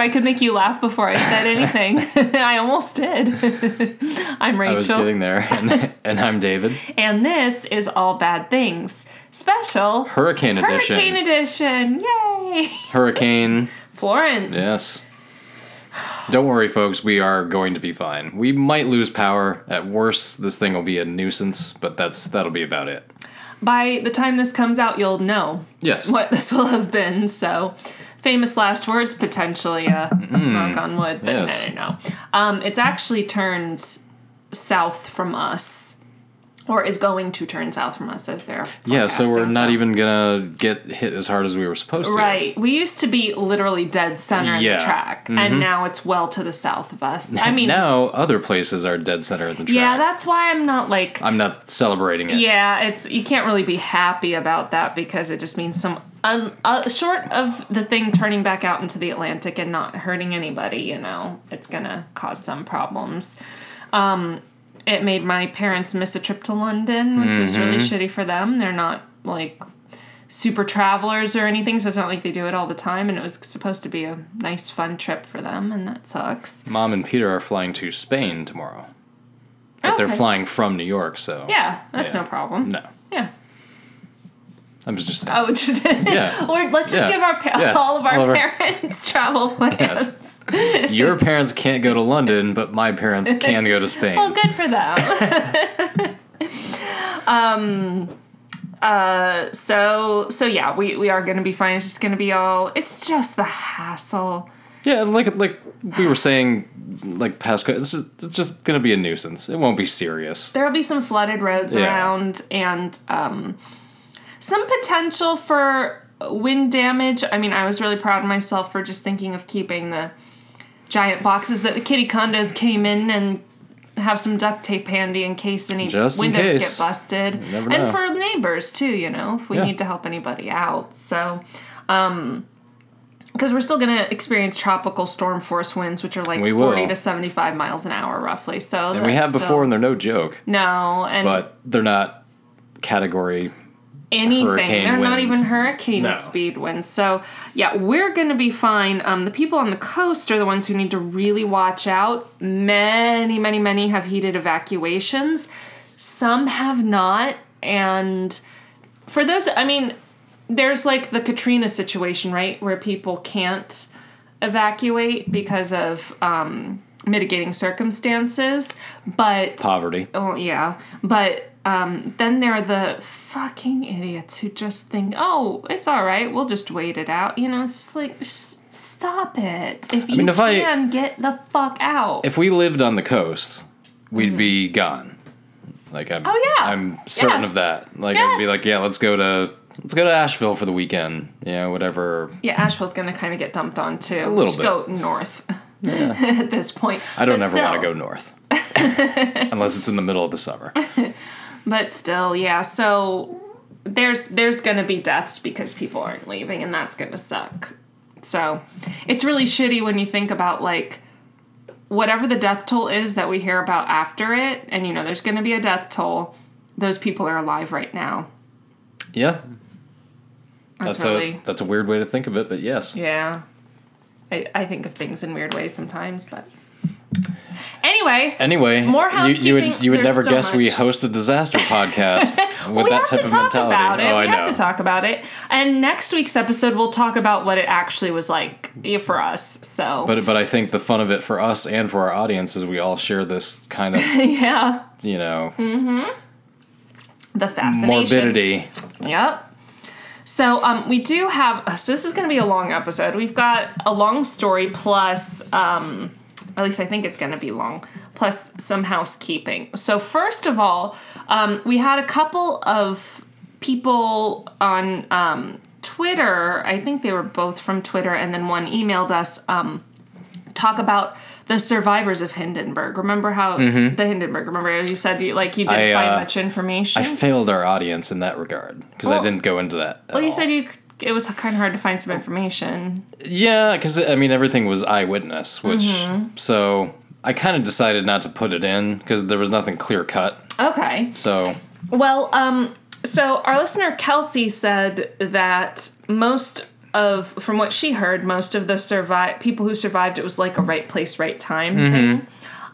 I could make you laugh before I said anything. I almost did. I'm Rachel. I was getting there, and, and I'm David. and this is All Bad Things special Hurricane edition. Hurricane Edition. Yay! Hurricane. Florence. Yes. Don't worry, folks. We are going to be fine. We might lose power. At worst, this thing will be a nuisance, but that's that'll be about it. By the time this comes out, you'll know Yes. what this will have been. So, famous last words, potentially. Uh, knock on wood, but. Yes. no, no, no. Um, it's actually turned south from us, or is going to turn south from us as they're. Yeah. So we're not so- even gonna get hit as hard as we were supposed to. Right. We used to be literally dead center in Yeah. Mm-hmm. track, and now it's well to the south of us. I mean, Now other places are dead center of the track. yeah, that's why I'm not like. I'm not celebrating it. Yeah, it's you can't really be happy about that because it just means some un, uh, short of the thing turning back out into the Atlantic and not hurting anybody. You know, it's gonna cause some problems. Um, it made my parents miss a trip to London, which is really Mm-hmm. shitty for them. They're not like super travelers or anything, so it's not like they do it all the time. And it was supposed to be a nice, fun trip for them, and that sucks. Mom and Peter are flying to Spain tomorrow, but they're flying from New York, so Yeah, that's Yeah. no problem. no. Yeah. I was just saying. Oh, just Yeah. or let's just Yeah. give our pa- Yes. all of our All of our- parents travel plans. Yes. Your parents can't go to London, but my parents can go to Spain. Well, good for them. um. Uh. So. So yeah, we we are gonna be fine. It's just gonna be all. It's just the hassle. Yeah, like like we were saying, like past, it's just, it's just gonna be a nuisance. It won't be serious. There'll be some flooded roads Yeah. around and um, some potential for wind damage. I mean, I was really proud of myself for just thinking of keeping the giant boxes that the kitty condos came in and have some duct tape handy in case any Just windows case. get busted. And for neighbors too, you know, if we Yeah. need to help anybody out. So, um, because we're still going to experience tropical storm force winds, which are like We 40 will. to 75 miles an hour roughly. So, And we have that's before, and they're no joke. no, and But they're not category. Anything. hurricane They're not even hurricane No. speed winds. So yeah, we're gonna be fine. Um, the people on the coast are the ones who need to really watch out. Many, many, many have heeded evacuations. Some have not, and for those, I mean, there's like the Katrina situation, right, where people can't evacuate because of um, mitigating circumstances, but Poverty. Oh yeah, but um, then there are the fucking idiots who just think, "Oh, it's all right. We'll just wait it out." You know, it's like, s- stop it. If you mean, if I- can, get the fuck out. If we lived on the coast, we'd be gone. Like I'm. Mm-hmm. Oh, yeah. I'm certain Yes. of that. Like I'd be like, yeah, let's go to let's go to Asheville for the weekend. Yeah, whatever. yeah, Asheville's gonna kind of get dumped on too. A little just bit. Go north Yeah. at this point. I don't But ever want to go north, unless it's in the middle of the summer. But still, yeah. So there's there's gonna be deaths because people aren't leaving, and that's gonna suck. So it's really shitty when you think about like whatever the death toll is that we hear about after it, and you know there's gonna be a death toll. Those people are alive right now. Yeah, That's, that's really a that's a weird way to think of it, but yes. yeah. I, I think of things in weird ways sometimes, but anyway. Anyway, More you, you would housekeeping, you would never so guess we host a disaster podcast with Well, we that type of mentality. about it. Oh, we I have know. to talk about it. And next week's episode, we'll talk about what it actually was like for us. So, But but I think the fun of it for us and for our audience is we all share this kind of yeah, you know the fascination. morbidity. Yep. So um, we do have. So this is going to be a long episode. We've got a long story plus, um, at least I think it's going to be long. Plus some housekeeping. So first of all, um, we had a couple of people on um, Twitter. I think they were both from Twitter, and then one emailed us. Um, talk about the survivors of Hindenburg. Remember how the Hindenburg? Remember you said you like you didn't Mm-hmm. I, find uh, much information. I failed our audience in that regard because I didn't go into that. at well, you all. said you it was kind of hard to find some information. Yeah, because I mean everything was eyewitness, which Mm-hmm. so I kind of decided not to put it in because there was nothing clear cut. Okay. So Well, um, so our listener Kelsey said that most of, from what she heard, most of the survive people who survived, it was like a right place, right time thing,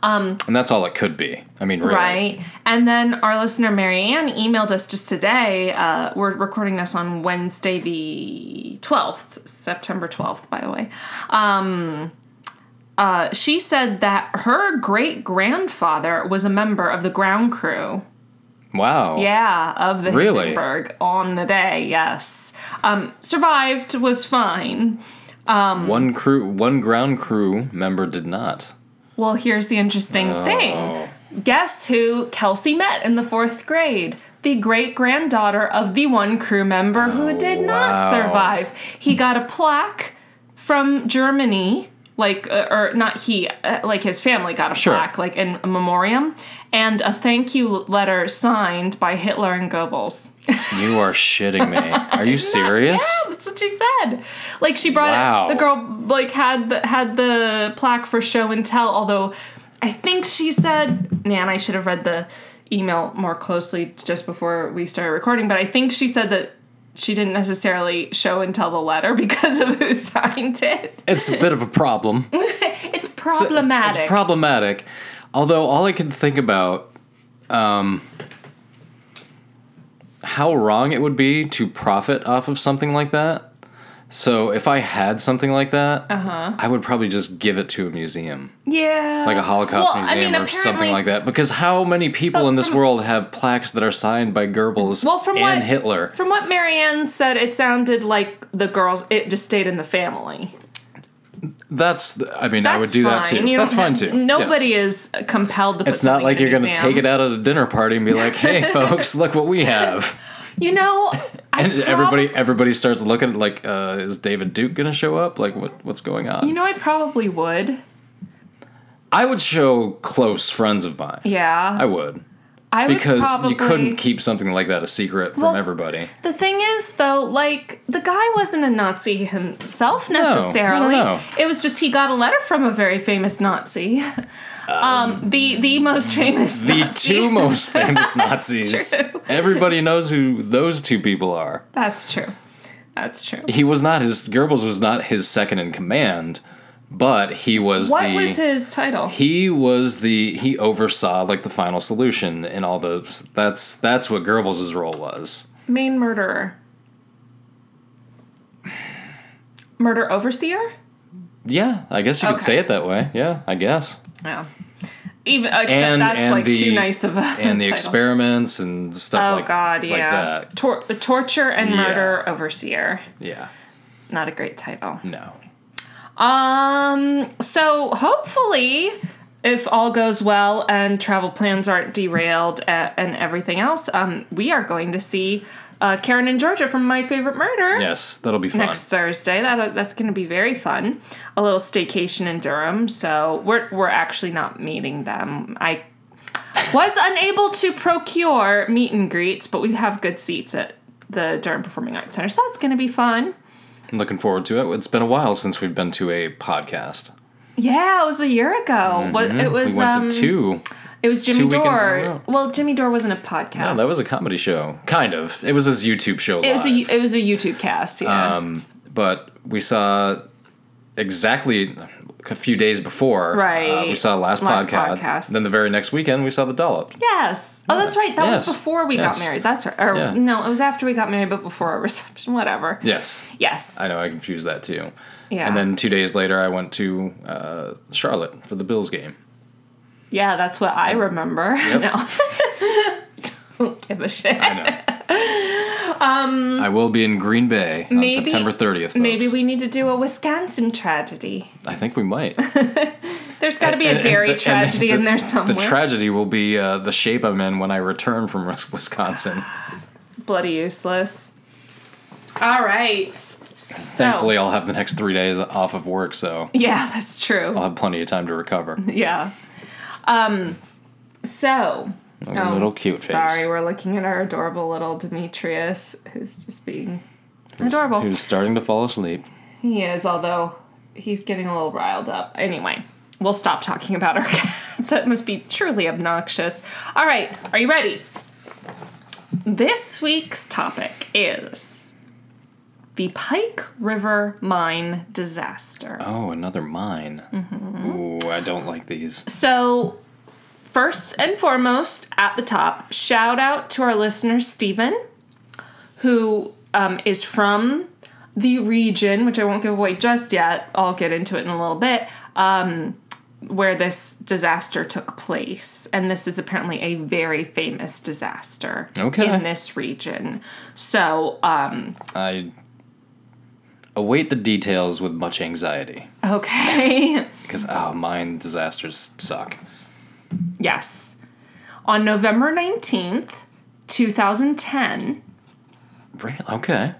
and that's all it could be. I mean, really. right? And then our listener Marianne emailed us just today. Uh, we're recording this on Wednesday, the twelfth, September twelfth, by the way. Um, uh, she said that her great grandfather was a member of the ground crew. Wow. Yeah, of the Really? Hindenburg on the day. Yes, um, survived was fine. Um, One crew, one ground crew member did not. Well, here's the interesting Oh. thing. Guess who Kelsey met in the fourth grade? The great granddaughter of the one crew member who did not wow. survive. He got a plaque from Germany, like, uh, or not he, uh, like his family got a Sure. plaque, like in a memoriam, and a thank you letter signed by Hitler and Goebbels. You are shitting me. Are you serious? Yeah, that's what she said. Like she brought Wow. it. The girl like had the had the plaque for show and tell. Although I think she said, "Man, I should have read the email more closely just before we started recording." But I think she said that she didn't necessarily show and tell the letter because of who signed it. It's a bit of a problem. It's problematic. It's problematic. Although all I could think about, um, how wrong it would be to profit off of something like that. So if I had something like that, uh-huh. I would probably just give it to a museum, yeah, like a Holocaust Well, I museum mean, or something like that. Because how many people in this from- world have plaques that are signed by Goebbels Well, from and what Hitler? from what Marianne said, it sounded like the girls. It just stayed in the family. That's, I mean, I would That's do that too. You That's fine too. Nobody Yes. is compelled to. Put It's not like you're going going to take it out at a dinner party and be like, "Hey, folks, look what we have." You know, And prob- everybody, everybody starts looking like, uh, "Is David Duke going to show up? Like, what, what's going on?" You know, I probably would. I would show close friends of mine. Yeah, I would I because probably, you couldn't keep something like that a secret from Well, everybody. The thing is, though, like the guy wasn't a Nazi himself no, no, necessarily. no. It was just he got a letter from a very famous Nazi. Um, the the most famous. The Nazi. two most famous Nazis. Everybody knows who those two people are. That's true. That's true. He was not his Goebbels was not his second in command, but he was What the was his title? he was the he oversaw like the final solution and all the that's that's what Goebbels' role was. Main murderer. Murder overseer. Yeah, I guess you could say it that way. Yeah, I guess. Yeah. Even except And that's and like the too nice of a and the title. experiments and stuff Oh like God, like yeah. that. Tor- torture and Yeah. murder overseer. Yeah, Not a great title. no. Um. So hopefully, if all goes well and travel plans aren't derailed uh, and everything else, um, we are going to see uh, Karen and Georgia from My Favorite Murder. Yes, that'll be fun. next Thursday. That that's going to be very fun. A little staycation in Durham. So we're we're actually not meeting them. I was unable to procure meet and greets, but we have good seats at the Durham Performing Arts Center. So that's going to be fun. Looking forward to it. It's been a while since we've been to a podcast. Yeah, it was a year ago. What it was we went um, to two. it was Jimmy two weekends in a Dore. Well, Jimmy Dore wasn't a podcast. No, that was a comedy show. Kind of. It was his YouTube show. it was a it was a YouTube cast, yeah. Um, but we saw exactly a few days before. uh, Right. we saw last, Last podcast. podcast. Then the very next weekend we saw the dollop. yes. Oh, that's right. That Yes. was before we Yes. got married. That's right. Or Yeah. no, it was after we got married, but before our reception. Whatever. Yes. Yes. I know I confused that too. Yeah. And then two days later I went to uh, Charlotte for the Bills game. Yeah, that's what I remember. No. Don't give a shit. I know. I will be in Green Bay on Um, Maybe- September 30th. Folks. Maybe we need to do a Wisconsin tragedy. I think we might. There's got to be a And- dairy and tragedy in there somewhere. The tragedy will be uh, the shape I'm in when I return from Wisconsin. Bloody useless. All right. So, Thankfully, I'll have the next three days off of work, so yeah, that's true. I'll have plenty of time to recover. Yeah. Um. So. A little cute face. Sorry, we're looking at our adorable little Demetrius, who's just being adorable. Who's starting to fall asleep. He is, although he's getting a little riled up. Anyway, we'll stop talking about our cats. That must be truly obnoxious. All right, are you ready? This week's topic is the Pike River mine disaster. Oh, another mine. Mm-hmm. Ooh, I don't like these. So, first and foremost, at the top, shout out to our listener, Stephen, who um, is from the region, which I won't give away just yet. I'll get into it in a little bit, um, where this disaster took place. And this is apparently a very famous disaster Okay. in this region. So, um, I await the details with much anxiety okay. because oh, mine disasters suck. Yes. On November 19th, 2010, Really? Okay.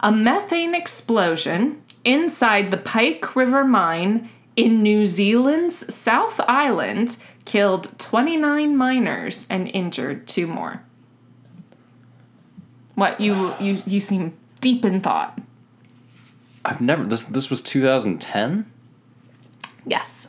A methane explosion inside the Pike River mine in New Zealand's South Island killed 29 miners and injured two more. What you you you seem deep in thought. I've never this this was 2010. Yes.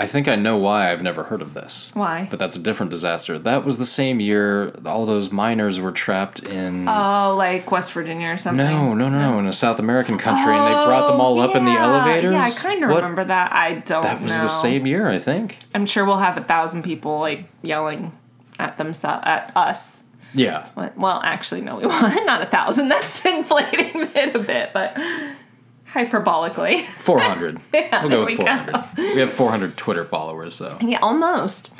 I think I know why I've never heard of this. Why? But that's a different disaster. That was the same year all those miners were trapped in Oh, like West Virginia or something. No, no, no, no, in a South American country and they oh, brought them all up in the Oh, elevators. Yeah, I kind of remember that. I don't That was know. the same year, I think. I'm sure we'll have a thousand people like yelling at themselves at us Yeah. Well, actually, no, we won't. Not a thousand. That's inflating it a bit, but hyperbolically. 400. Yeah, we'll go we with 400. We have 400 Twitter followers, so. Yeah, almost.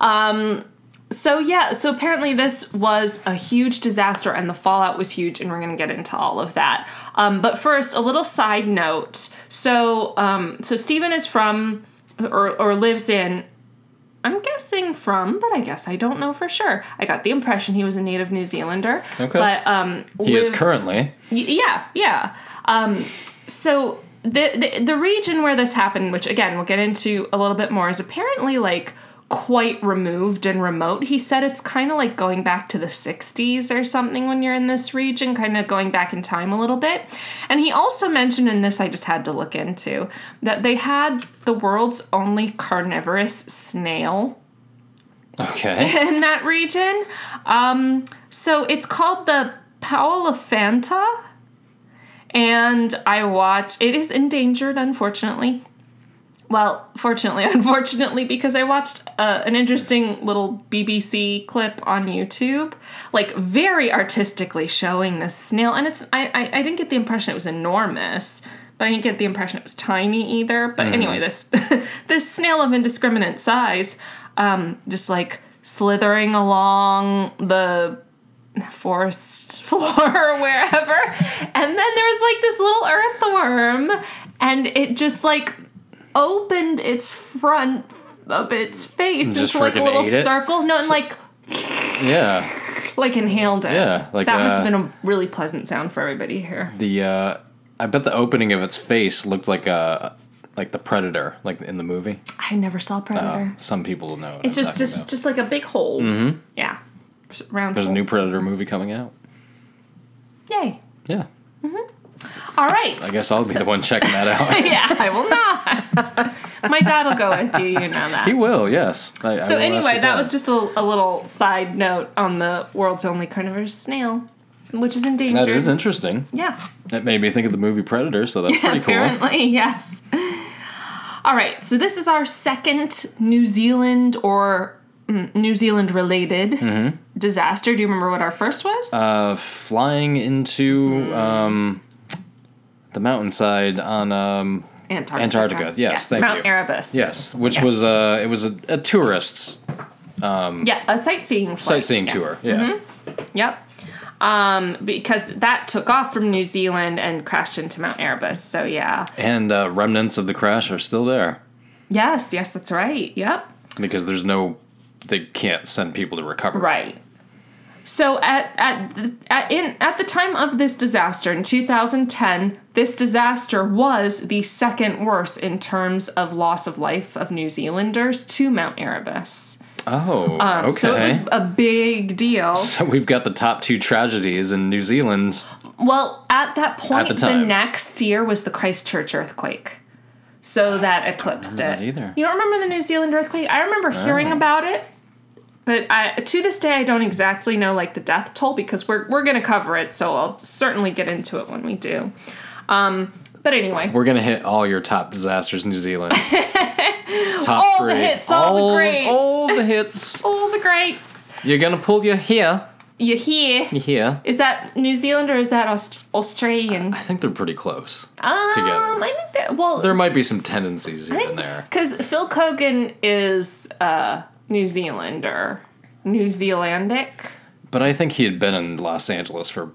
Um, so yeah, so apparently this was a huge disaster, and the fallout was huge, and we're gonna get into all of that. Um, but first, a little side note. So, um, so Stephen is from, or or lives in. I'm guessing from, but I guess I don't know for sure. I got the impression he was a native New Zealander. Okay. But um, He is currently. Y- Yeah, yeah. Um, so the, the the region where this happened, which again we'll get into a little bit more, is apparently like quite removed and remote. He said it's kind of like going back to the 60s or something when you're in this region, kind of going back in time a little bit. And he also mentioned, in this I just had to look into, that they had the world's only carnivorous snail Okay. in that region. Um, so it's called the Powelliphanta. And I watch, it is endangered, unfortunately. Well, fortunately, unfortunately, because I watched uh, an interesting little BBC clip on YouTube, like very artistically showing this snail. And it's, I, I, I didn't get the impression it was enormous, but I didn't get the impression it was tiny either. But anyway, this, this snail of indiscriminate size, um, just like slithering along the forest floor or wherever. And then there was like this little earthworm, and it just like opened its front of its face Just into like a little circle. No, and like Yeah. like inhaled it. Yeah, like, that must have uh, been a really pleasant sound for everybody here. The uh I bet the opening of its face looked like a like the predator, like in the movie. I never saw Predator. Some people know. It's just just about. just like a big hole. Mm-hmm. Yeah, round. There's a new Predator movie coming out. Yay! Yeah. Mm-hmm. All right. I guess I'll be the one checking that out. yeah, I will not. My dad will go with you. You know that. he will, yes. I, I So will anyway, that was just a, a little side note on the world's only carnivorous snail, which is endangered. That is interesting. Yeah, That made me think of the movie Predator, so that's pretty cool. apparently yes. All right, so this is our second New Zealand or New Zealand related disaster. Do you remember what our first was? Mm-hmm. Uh, flying into um, the mountainside on um, Antarctica. Antarctica, yes, thank Mount you. Mount Erebus. yes, which Yes. was uh, it was a, a tourist's Yeah, a sightseeing flight, sightseeing yes. tour. Yeah, Yep. Um, because that took off from New Zealand and crashed into Mount Erebus. So yeah. and uh, remnants of the crash are still there Yes, yes, that's right. Yep. because there's no they can't send people to recover. Right. So at at the, at in at the time of this disaster in 2010, this disaster was the second worst in terms of loss of life of New Zealanders to Mount Erebus. Oh, okay. Um, So it was a big deal. So we've got the top two tragedies in New Zealand. Well, at that point, the the, time. next year was the Christchurch earthquake. So that eclipsed it. that either. You don't remember the New Zealand earthquake? I remember hearing about it, but I, to this day I don't exactly know like the death toll because we're we're gonna cover it, so I'll certainly get into it when we do. Um, but anyway, We're gonna hit all your top disasters in New Zealand. top All the hits, all the greats. all the hits. all the greats. You're gonna pull your hair. You're here. You hear? Is that New Zealand or is that Aust- Australian? I think they're pretty close. Um, Together. I think that well, There might be some tendencies even there. Because Phil Keoghan is a New Zealander, New Zealandic. But I think he had been in Los Angeles for.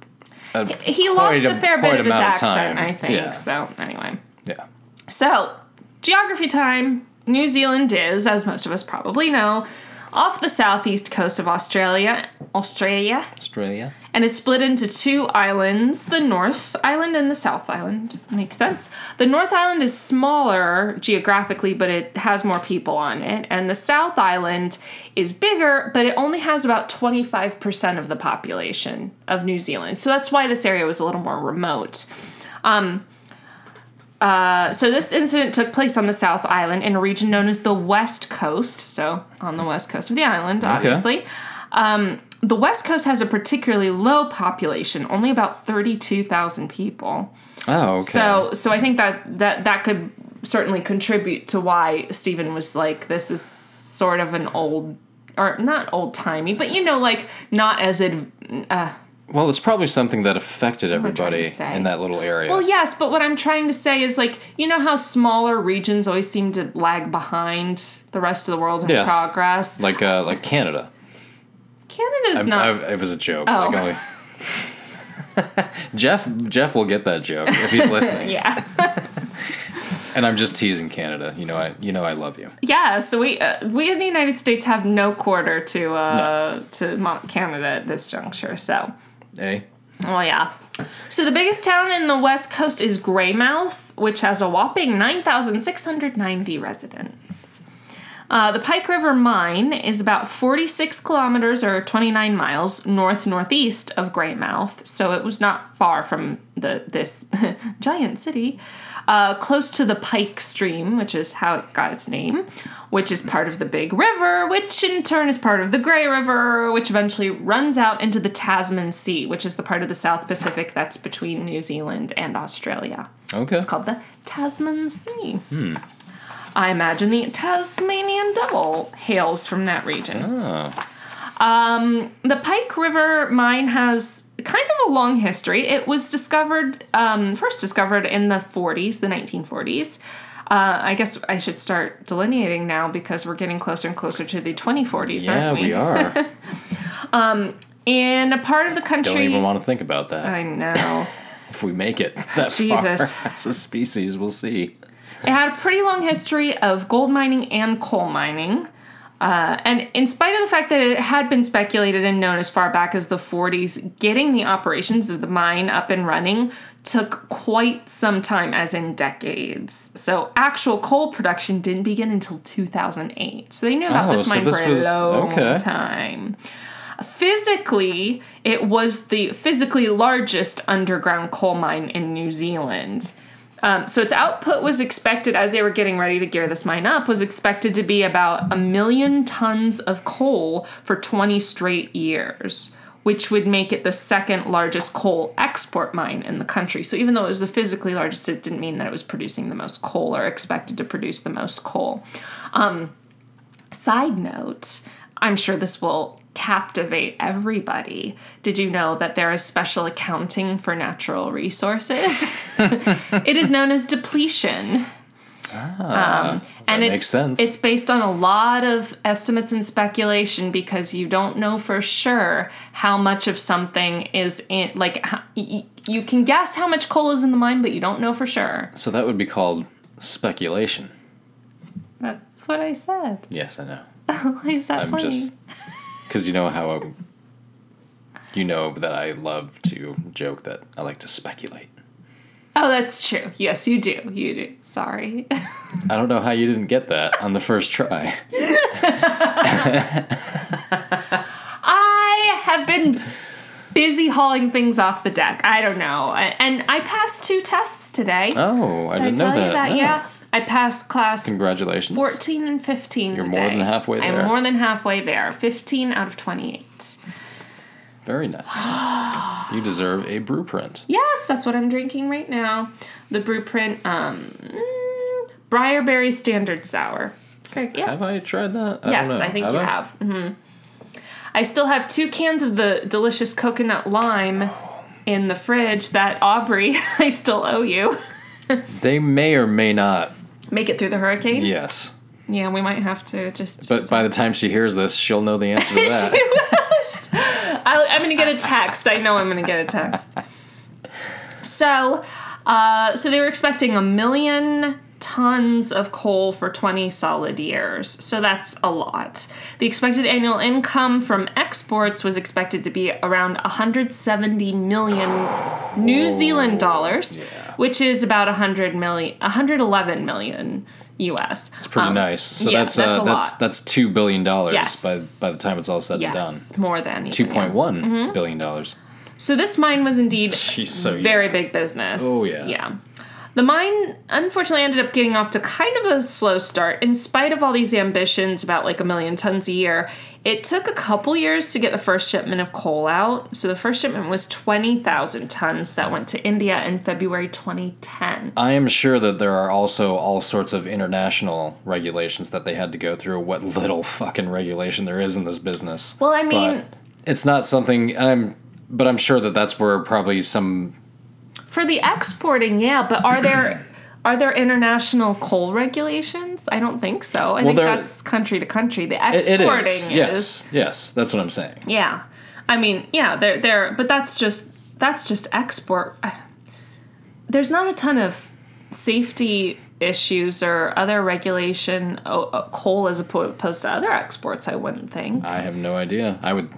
A, He lost a, fair quite bit of his accent, time. I think. Yeah. So anyway, yeah. so geography time. New Zealand is, as most of us probably know, off the southeast coast of Australia, Australia, Australia. And is split into two islands the North Island and the South Island. Makes sense. The North Island is smaller geographically, but it has more people on it. And the South Island is bigger, but it only has about 25% of the population of New Zealand. So that's why this area was a little more remote. Um, uh, so this incident took place on the South Island in a region known as the West Coast. So on the west coast of the island, obviously. Um, the West Coast has a particularly low population, only about thirty-two thousand people. Oh, okay. So, so I think that that that could certainly contribute to why Stephen was like, this is sort of an old, or not old timey, but you know, like not as ad, uh, well, it's probably something that affected I trying to everybody in that little area. Well, yes, but what I'm trying to say is like, you know how smaller regions always seem to lag behind the rest of the world in Yes. progress? like uh, like Canada. Canada's I'm- not. I've- it was a joke. Oh. Like only... Jeff Jeff will get that joke if he's listening. yeah. And I'm just teasing Canada. You know I you know I love you. yeah, so we uh, we in the United States have no quarter to uh to Mo- Canada at this juncture. So, Eh? well, yeah. So the biggest town in the West Coast is Greymouth, which has a whopping 9,690 residents. Uh, the Pike River Mine is about 46 kilometers or 29 miles north northeast of Greymouth, so it was not far from the this giant city. Uh, close to the Pike Stream, which is how it got its name, which is part of the Big River, which in turn is part of the Grey River, which eventually runs out into the Tasman Sea, which is the part of the South Pacific that's between New Zealand and Australia Okay. It's called the Tasman Sea. I imagine the Tasmanian Devil hails from that region. Um, the Pike River mine has kind of a long history. It was discovered, um, first discovered in the 40s, the 1940s. Uh, I guess I should start delineating now because we're getting closer and closer to the 2040s, Yeah, aren't we? we are. In a part of the country. Don't even want to think about that. I know. if we make it that Jesus. far as a species, we'll see. It had a pretty long history of gold mining and coal mining. Uh, and in spite of the fact that it had been speculated and known as far back as the 40s, getting the operations of the mine up and running took quite some time, as in decades. So actual coal production didn't begin until 2008. So they knew about Oh, this so mine this for a long okay. time. Physically, it was the physically largest underground coal mine in New Zealand. Um, so its output was expected, as they were getting ready to gear this mine up, was expected to be about a million tons of coal for 20 straight years, which would make it the second largest coal export mine in the country. So even though it was the physically largest, it didn't mean that it was producing the most coal or expected to produce the most coal. Um, side note, I'm sure this will captivate everybody. Did you know that there is special accounting for natural resources? it is known as depletion. um, and it makes sense. It's based on a lot of estimates and speculation because you don't know for sure how much of something is in. Like how, y- y- you can guess how much coal is in the mine, but you don't know for sure. So that would be called speculation. That's what I said. Yes, I know. Why is that I'm funny? just because you know how um, You know that I love to joke that I like to speculate. Oh, that's true. Yes, you do. You do. Sorry. I don't know how you didn't get that on the first try. I have been busy hauling things off the deck. I don't know. And I passed two tests today. Oh, I Did didn't I know that. that? No. Yeah. I passed class Congratulations. 14 and 15 You're more than halfway there. I'm more than halfway there. 15 out of 28. Very nice. you deserve a blueprint. Yes, that's what I'm drinking right now. The Brewprint um, Briarberry Standard Sour. It's very, yes. Have I tried that? I yes, don't know. I think you have. hmm I still have two cans of the delicious coconut lime in the fridge that Aubrey, I still owe you. They may or may not. Make it through the hurricane? Yes. Yeah, we might have to just. But by the time she hears this, she'll know the answer to that. I, I'm gonna get a text. I know I'm gonna get a text. So, uh, so they were expecting a million tons of coal for 20 solid years. So that's a lot. The expected annual income from exports was expected to be around 170 million New Zealand dollars, which is about 100 million, 111 million US. It's pretty nice. So Um, yeah, that's that's uh, that's that's two billion dollars Yes. by by the time it's all said and done. More than even, Two yeah. point one Mm-hmm. billion dollars. So this mine was indeed She's so very big business. Oh, yeah. Yeah. The mine unfortunately ended up getting off to kind of a slow start. In spite of all these ambitions about like a million tons a year, it took a couple years to get the first shipment of coal out. So the first shipment was 20,000 tons that went to India in February 2010. I am sure that there are also all sorts of international regulations that they had to go through. What little fucking regulation there is in this business. Well, I mean, But it's not something. I'm, but I'm sure that that's where probably some. For the exporting, yeah, but are there are there international coal regulations? I don't think so. I think there- that's country to country. The exporting it is. is Yes. Yes. That's what I'm saying. Yeah. I mean, yeah, they're they're but that's just that's just export. There's not a ton of safety issues or other regulation coal as opposed to other exports, I wouldn't think. I have no idea. I would.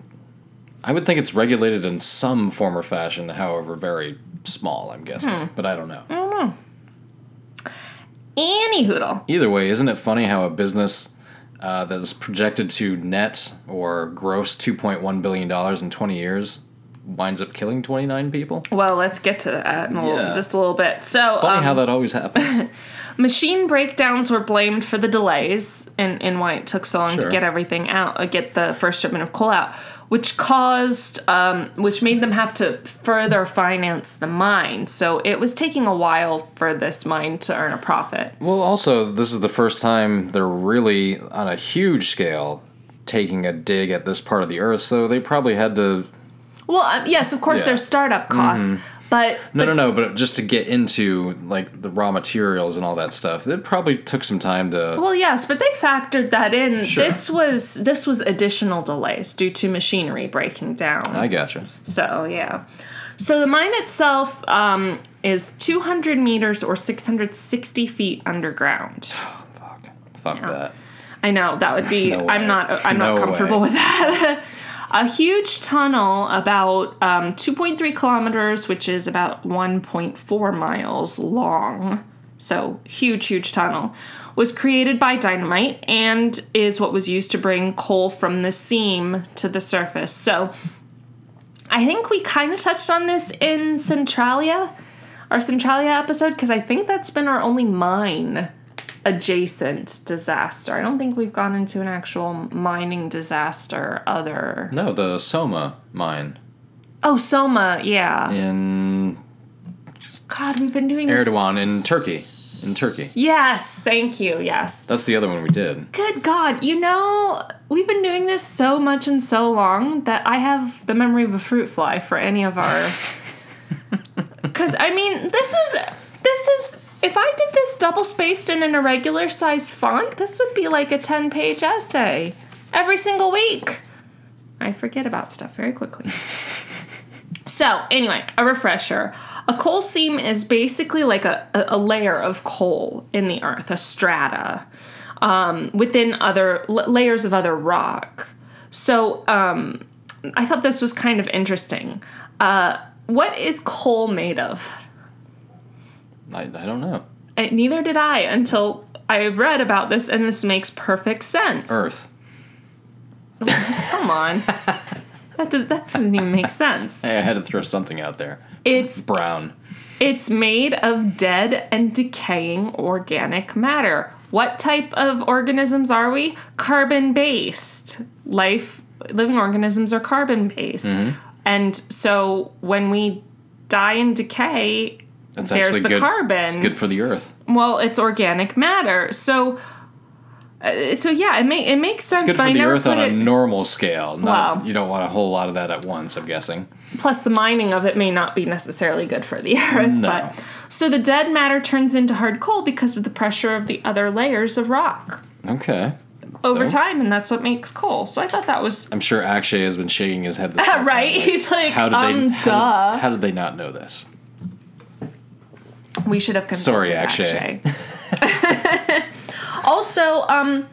I would think it's regulated in some form or fashion, however very small. I'm guessing, Hmm. but I don't know. I don't Any hoodle. Either way, isn't it funny how a business uh, that is projected to net or gross 2.1 billion dollars in 20 years winds up killing 29 people? Well, let's get to that in a little, just a little bit. So, Funny um, how that always happens. machine breakdowns were blamed for the delays and, and why it took so long to get everything out, uh, get the first shipment of coal out, which caused, um, which made them have to further finance the mine. So it was taking a while for this mine to earn a profit. well, also, this is the first time they're really on a huge scale taking a dig at this part of the earth, so they probably had to. Well, um, yes, of course, Yeah. Mm-hmm. there's startup costs, but No, no, no, but just to get into like the raw materials and all that stuff, it probably took some time to. Well, yes, but they factored that in. Sure. This was this was additional delays due to machinery breaking down. I gotcha. So yeah. So the mine itself um, is 200 meters or 660 feet underground. Fuck. Fuck that. I know that would be. No I'm not. I'm No not comfortable way. with that. A huge tunnel, about um, 2.3 kilometers, which is about 1.4 miles long. So huge, huge tunnel. Was created by dynamite and is what was used to bring coal from the seam to the surface. So I think we kind of touched on this in Centralia, our Centralia episode, because I think that's been our only mine adjacent disaster. I don't think we've gone into an actual mining disaster other. No, the Soma mine Oh, Soma, yeah. in God, we've been doing this. Erdogan in Turkey. In Turkey. Yes, thank you. Yes. That's the other one we did. Good God, you know, we've been doing this so much and so long that I have the memory of a fruit fly for any of our. Because, I mean, this is. This is. If I did this double spaced in an irregular size font, this would be like a 10 page essay every single week. I forget about stuff very quickly. So, anyway, a refresher. A coal seam is basically like a, a, layer of coal in the earth, a strata, um, within other l- layers of other rock. So, um, I thought this was kind of interesting. Uh, what is coal made of? I, I don't know. Neither did I until I read about this, and this makes perfect sense. Earth. Come on. that, does, that doesn't even make sense. Hey, I had to throw something out there. It's Brown. it's made of dead and decaying organic matter. What type of organisms are we? Carbon based. Life living organisms are carbon based. Mm-hmm. And so when we die and decay, That's There's the good. carbon. It's good for the earth. well, it's organic matter. So uh, so yeah, it make it makes sense. It's good for I the earth on a normal scale. Not, Wow. You don't want a whole lot of that at once, I'm guessing. plus the mining of it may not be necessarily good for the earth No. but so the dead matter turns into hard coal because of the pressure of the other layers of rock Okay. over So? time and that's what makes coal so i thought that was I'm sure Akshay has been shaking his head this whole time, right like, he's like How did um they? How duh did, how did they not know this? We should have consulted Sorry, Akshay. Akshay. also um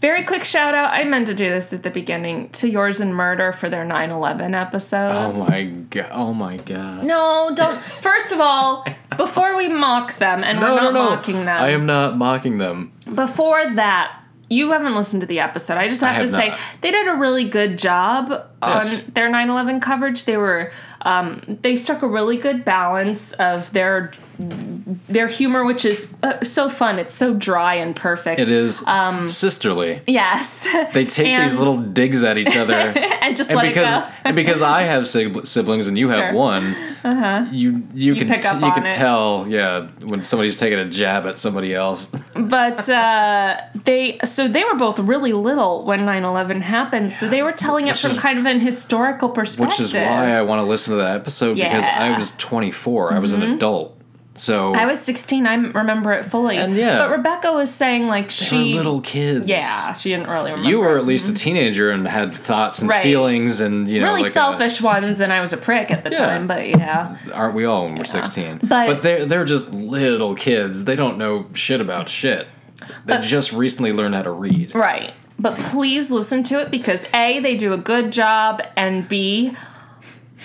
very quick shout out i meant to do this at the beginning to yours and murder for their 9-11 episodes Oh my god! Oh my god! no don't first of all before we mock them and we're not mocking them I am not mocking them. before that, you haven't listened to the episode. I just have, have to say they did a really good job Yes. on their 9/11 coverage. They were um, they struck a really good balance of their their humor, which is uh, so fun. It's so dry and perfect. It is sisterly. Yes, They take these Um, little digs at each other. and just and let because it go. and because I have siblings and you have Sure. one, you you, can pick t- you can it. tell yeah when somebody's taking a jab at somebody else. but uh, they so they were both really little when 9-11 happened so they were telling it from is- kind of an historical perspective Which is why I want to listen to that episode because I was 24. I was an mm-hmm. adult. So I was 16. I remember it fully. And yeah. But Rebecca was saying like she were little kids. Yeah, she didn't really remember. You were at least a mm-hmm. teenager and had thoughts and Right. feelings and you know really like a- selfish ones, and I was a prick at the Yeah. time. But yeah, aren't we all when we're 16? But- they're they're just little kids. They don't know shit about shit. They But- just recently learned how to read. right. But please listen to it because a they do a good job, and b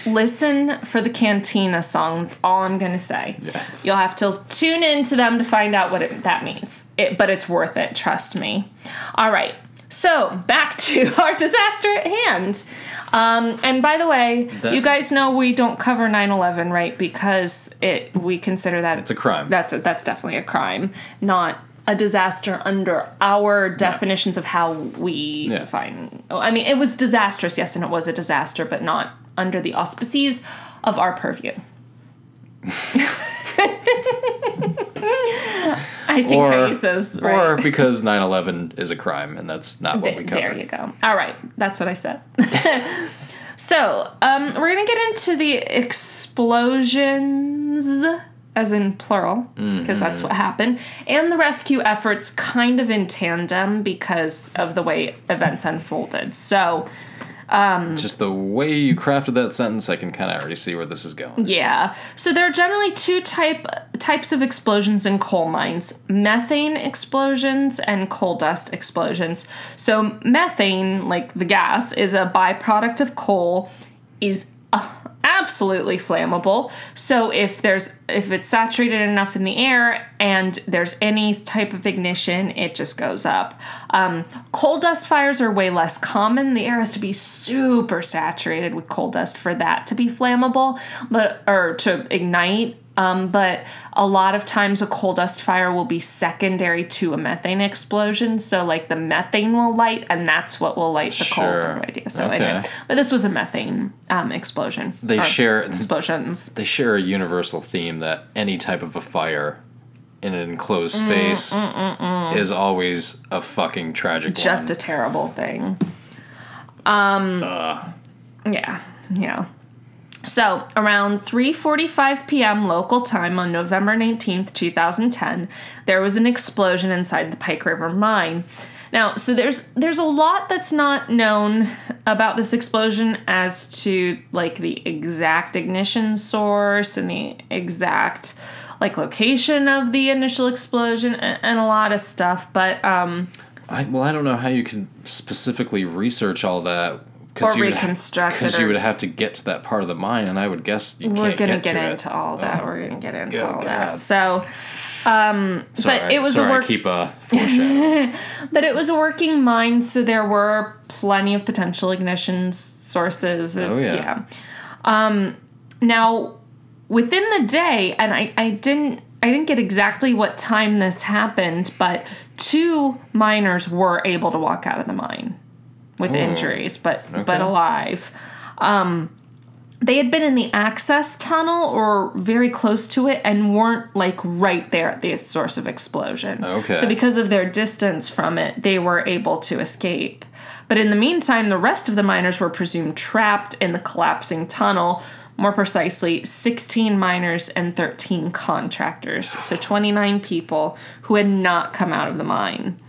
listen for the Cantina song. That's all I'm gonna say. Yes. You'll have to tune in to them to find out what it, that means. It, but it's worth it, trust me. All right. So back to our disaster at hand. Um, and by the way, That- you guys know we don't cover 9/11, right? Because it we consider that It's a crime. That's a, that's definitely a crime, not a disaster under our definitions of how we Yeah. define. I mean, it was disastrous, yes, and it was a disaster, but not under the auspices of our purview. I think I or use those right. or because 9/11 is a crime and that's not what we Th- cover. There you go. All right, that's what I said. so, um, we're gonna get into the explosions, as in plural, because that's what happened, and the rescue efforts kind of in tandem because of the way events unfolded. So, Um, Just the way you crafted that sentence, I can kind of already see where this is going. Yeah. So there are generally two type types of explosions in coal mines: methane explosions and coal dust explosions. So methane, like the gas, is a byproduct of coal, is absolutely flammable. So if there's if it's saturated enough in the air and there's any type of ignition, it just goes up. Um, coal dust fires are way less common. The air has to be super saturated with coal dust for that to be flammable, but or to ignite. Um, but a lot of times a coal dust fire will be secondary to a methane explosion. So like the methane will light, and that's what will light the coals. Sure. Or idea. So Okay. anyway, but this was a methane um, explosion. They share explosions. they share a universal theme that any type of a fire in an enclosed space is always a fucking tragic Just a terrible thing. Um. Yeah. Yeah. So, around 3:45 p.m. local time on November 19th, 2010, there was an explosion inside the Pike River mine. Now, so there's there's a lot that's not known about this explosion as to like the exact ignition source and the exact like location of the initial explosion and, and a lot of stuff, but um I, well, I don't know how you can specifically research all that or reconstruct Because you would have to get to that part of the mine, and I would guess you we're can't gonna get, get, to it. into all that. We're gonna get into Oh, all God. that. So, Sorry, but it was a sorry, work- I keep uh, foreshadowing. but it was a working mine, so there were plenty of potential ignition sources. Oh, yeah. yeah. Um, now, within the day, and I, I didn't I didn't get exactly what time this happened, but two miners were able to walk out of the mine with injuries, but but alive. Um, they had been in the access tunnel or very close to it and weren't like right there at the source of explosion. Okay. So because of their distance from it, they were able to escape. But in the meantime, the rest of the miners were presumed trapped in the collapsing tunnel. More precisely, 16 miners and 13 contractors. So 29 people who had not come out of the mine.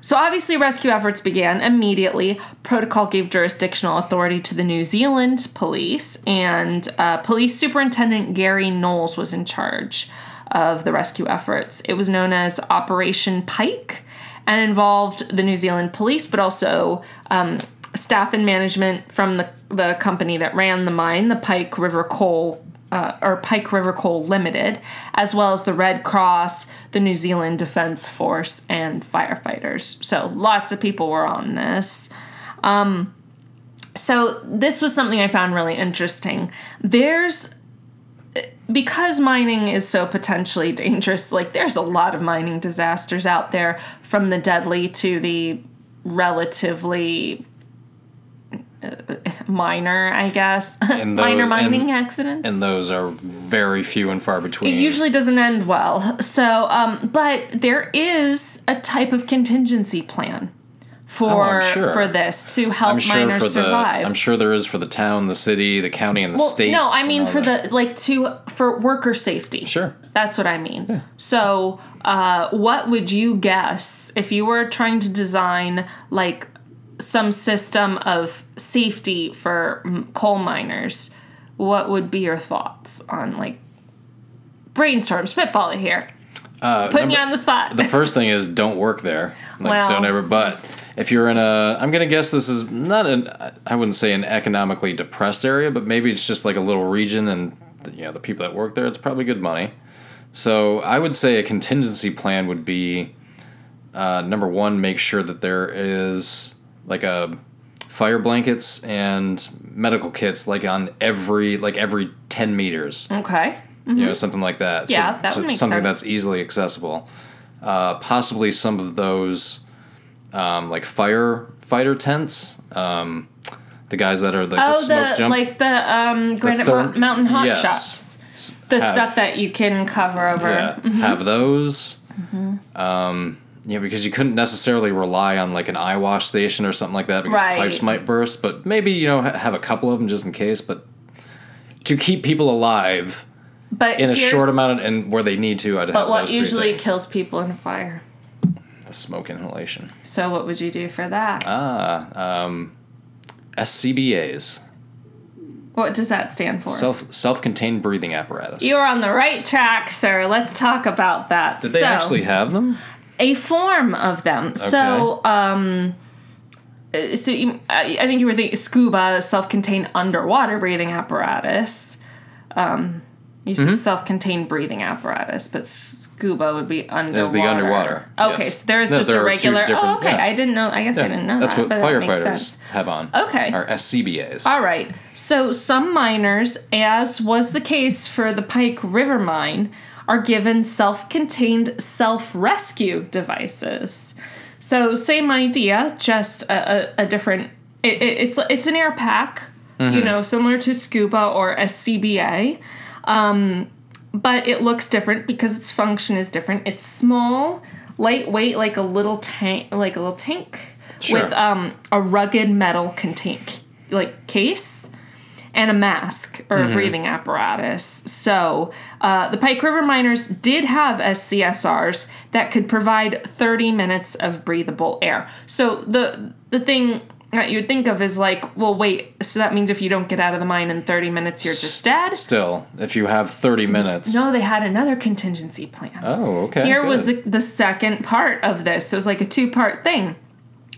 So obviously, rescue efforts began immediately. Protocol gave jurisdictional authority to the New Zealand police, and uh, Police Superintendent Gary Knowles was in charge of the rescue efforts. It was known as Operation Pike and involved the New Zealand police, but also um, staff and management from the, the company that ran the mine, the Pike River Coal uh, or Pike River Coal Limited, as well as the Red Cross, the New Zealand Defense Force, and firefighters. So lots of people were on this. Um, so this was something I found really interesting. There's because mining is so potentially dangerous, like there's a lot of mining disasters out there from the deadly to the relatively minor, I guess. And minor those- mining and- accidents. and those are very few and far between. It usually doesn't end well. So, um, but there is a type of contingency plan for Oh, sure. for this to help sure miners for the. survive. I'm sure there is for the town, the city, the county, and the well, state. no, I mean for that. the like to for worker safety. Sure. That's what I mean. So, uh, what would you guess if you were trying to design like some system of safety for coal miners? What would be your thoughts on like brainstorm, spitballing here, Uh, putting you on the spot? The first thing is don't work there. Like, Well, don't ever. But if you're in a, I'm gonna guess this is not an, I wouldn't say an economically depressed area, but maybe it's just like a little region, and you know the people that work there, it's probably good money. So I would say a contingency plan would be, uh, number one, make sure that there is like a fire blankets and medical kits like on every like every 10 meters okay. you know something like that Mm-hmm. Yeah, that would make something sense. that's easily accessible uh, possibly some of those um, like firefighter tents um, the guys that are like the Oh, smoke the jump like the um, Granite therm- Mo- Mountain hot yes. shots, the have- stuff that you can cover over. yeah, have those um, yeah because you couldn't necessarily rely on like an eye wash station or something like that because Right. pipes might burst but maybe you know ha- have a couple of them just in case but to keep people alive But in a short amount of, and where they need to i'd But have what usually things. kills people in a fire? the smoke inhalation So what would you do for that? Ah, um, SCBAs, what does that stand for? self self-contained breathing apparatus. You're on the right track, sir. Let's talk about that. Did they actually have them? A form of them? So, um, uh, so you, I I think you were thinking scuba, self-contained underwater breathing apparatus. Um, you Mm-hmm. said self-contained breathing apparatus, but scuba would be underwater. Is the underwater, Okay, yes. so there's No, just there a regular. Oh, okay. yeah. I didn't know. I guess I didn't know That's that. what but that makes firefighters sense. have on. Okay. Are SCBAs. All right. So some miners, as was the case for the Pike River mine, are given self-contained self-rescue devices. So same idea, just a, a, a different. It, it, it's it's an air pack, you know, similar to scuba or a CBA, um, but it looks different because its function is different. It's small, lightweight, like a little tank, like a little tank Sure. with um, a rugged metal contain like case and a mask or Mm-hmm. a breathing apparatus. So uh, the Pike River miners did have SCSRs that could provide 30 minutes of breathable air. So the the thing that you would think of is like, well, wait. So that means if you don't get out of the mine in 30 minutes, you're just dead. Still, if you have 30 minutes. No, they had another contingency plan. Oh, okay. Here was the, the second part of this. So it was like a two part thing.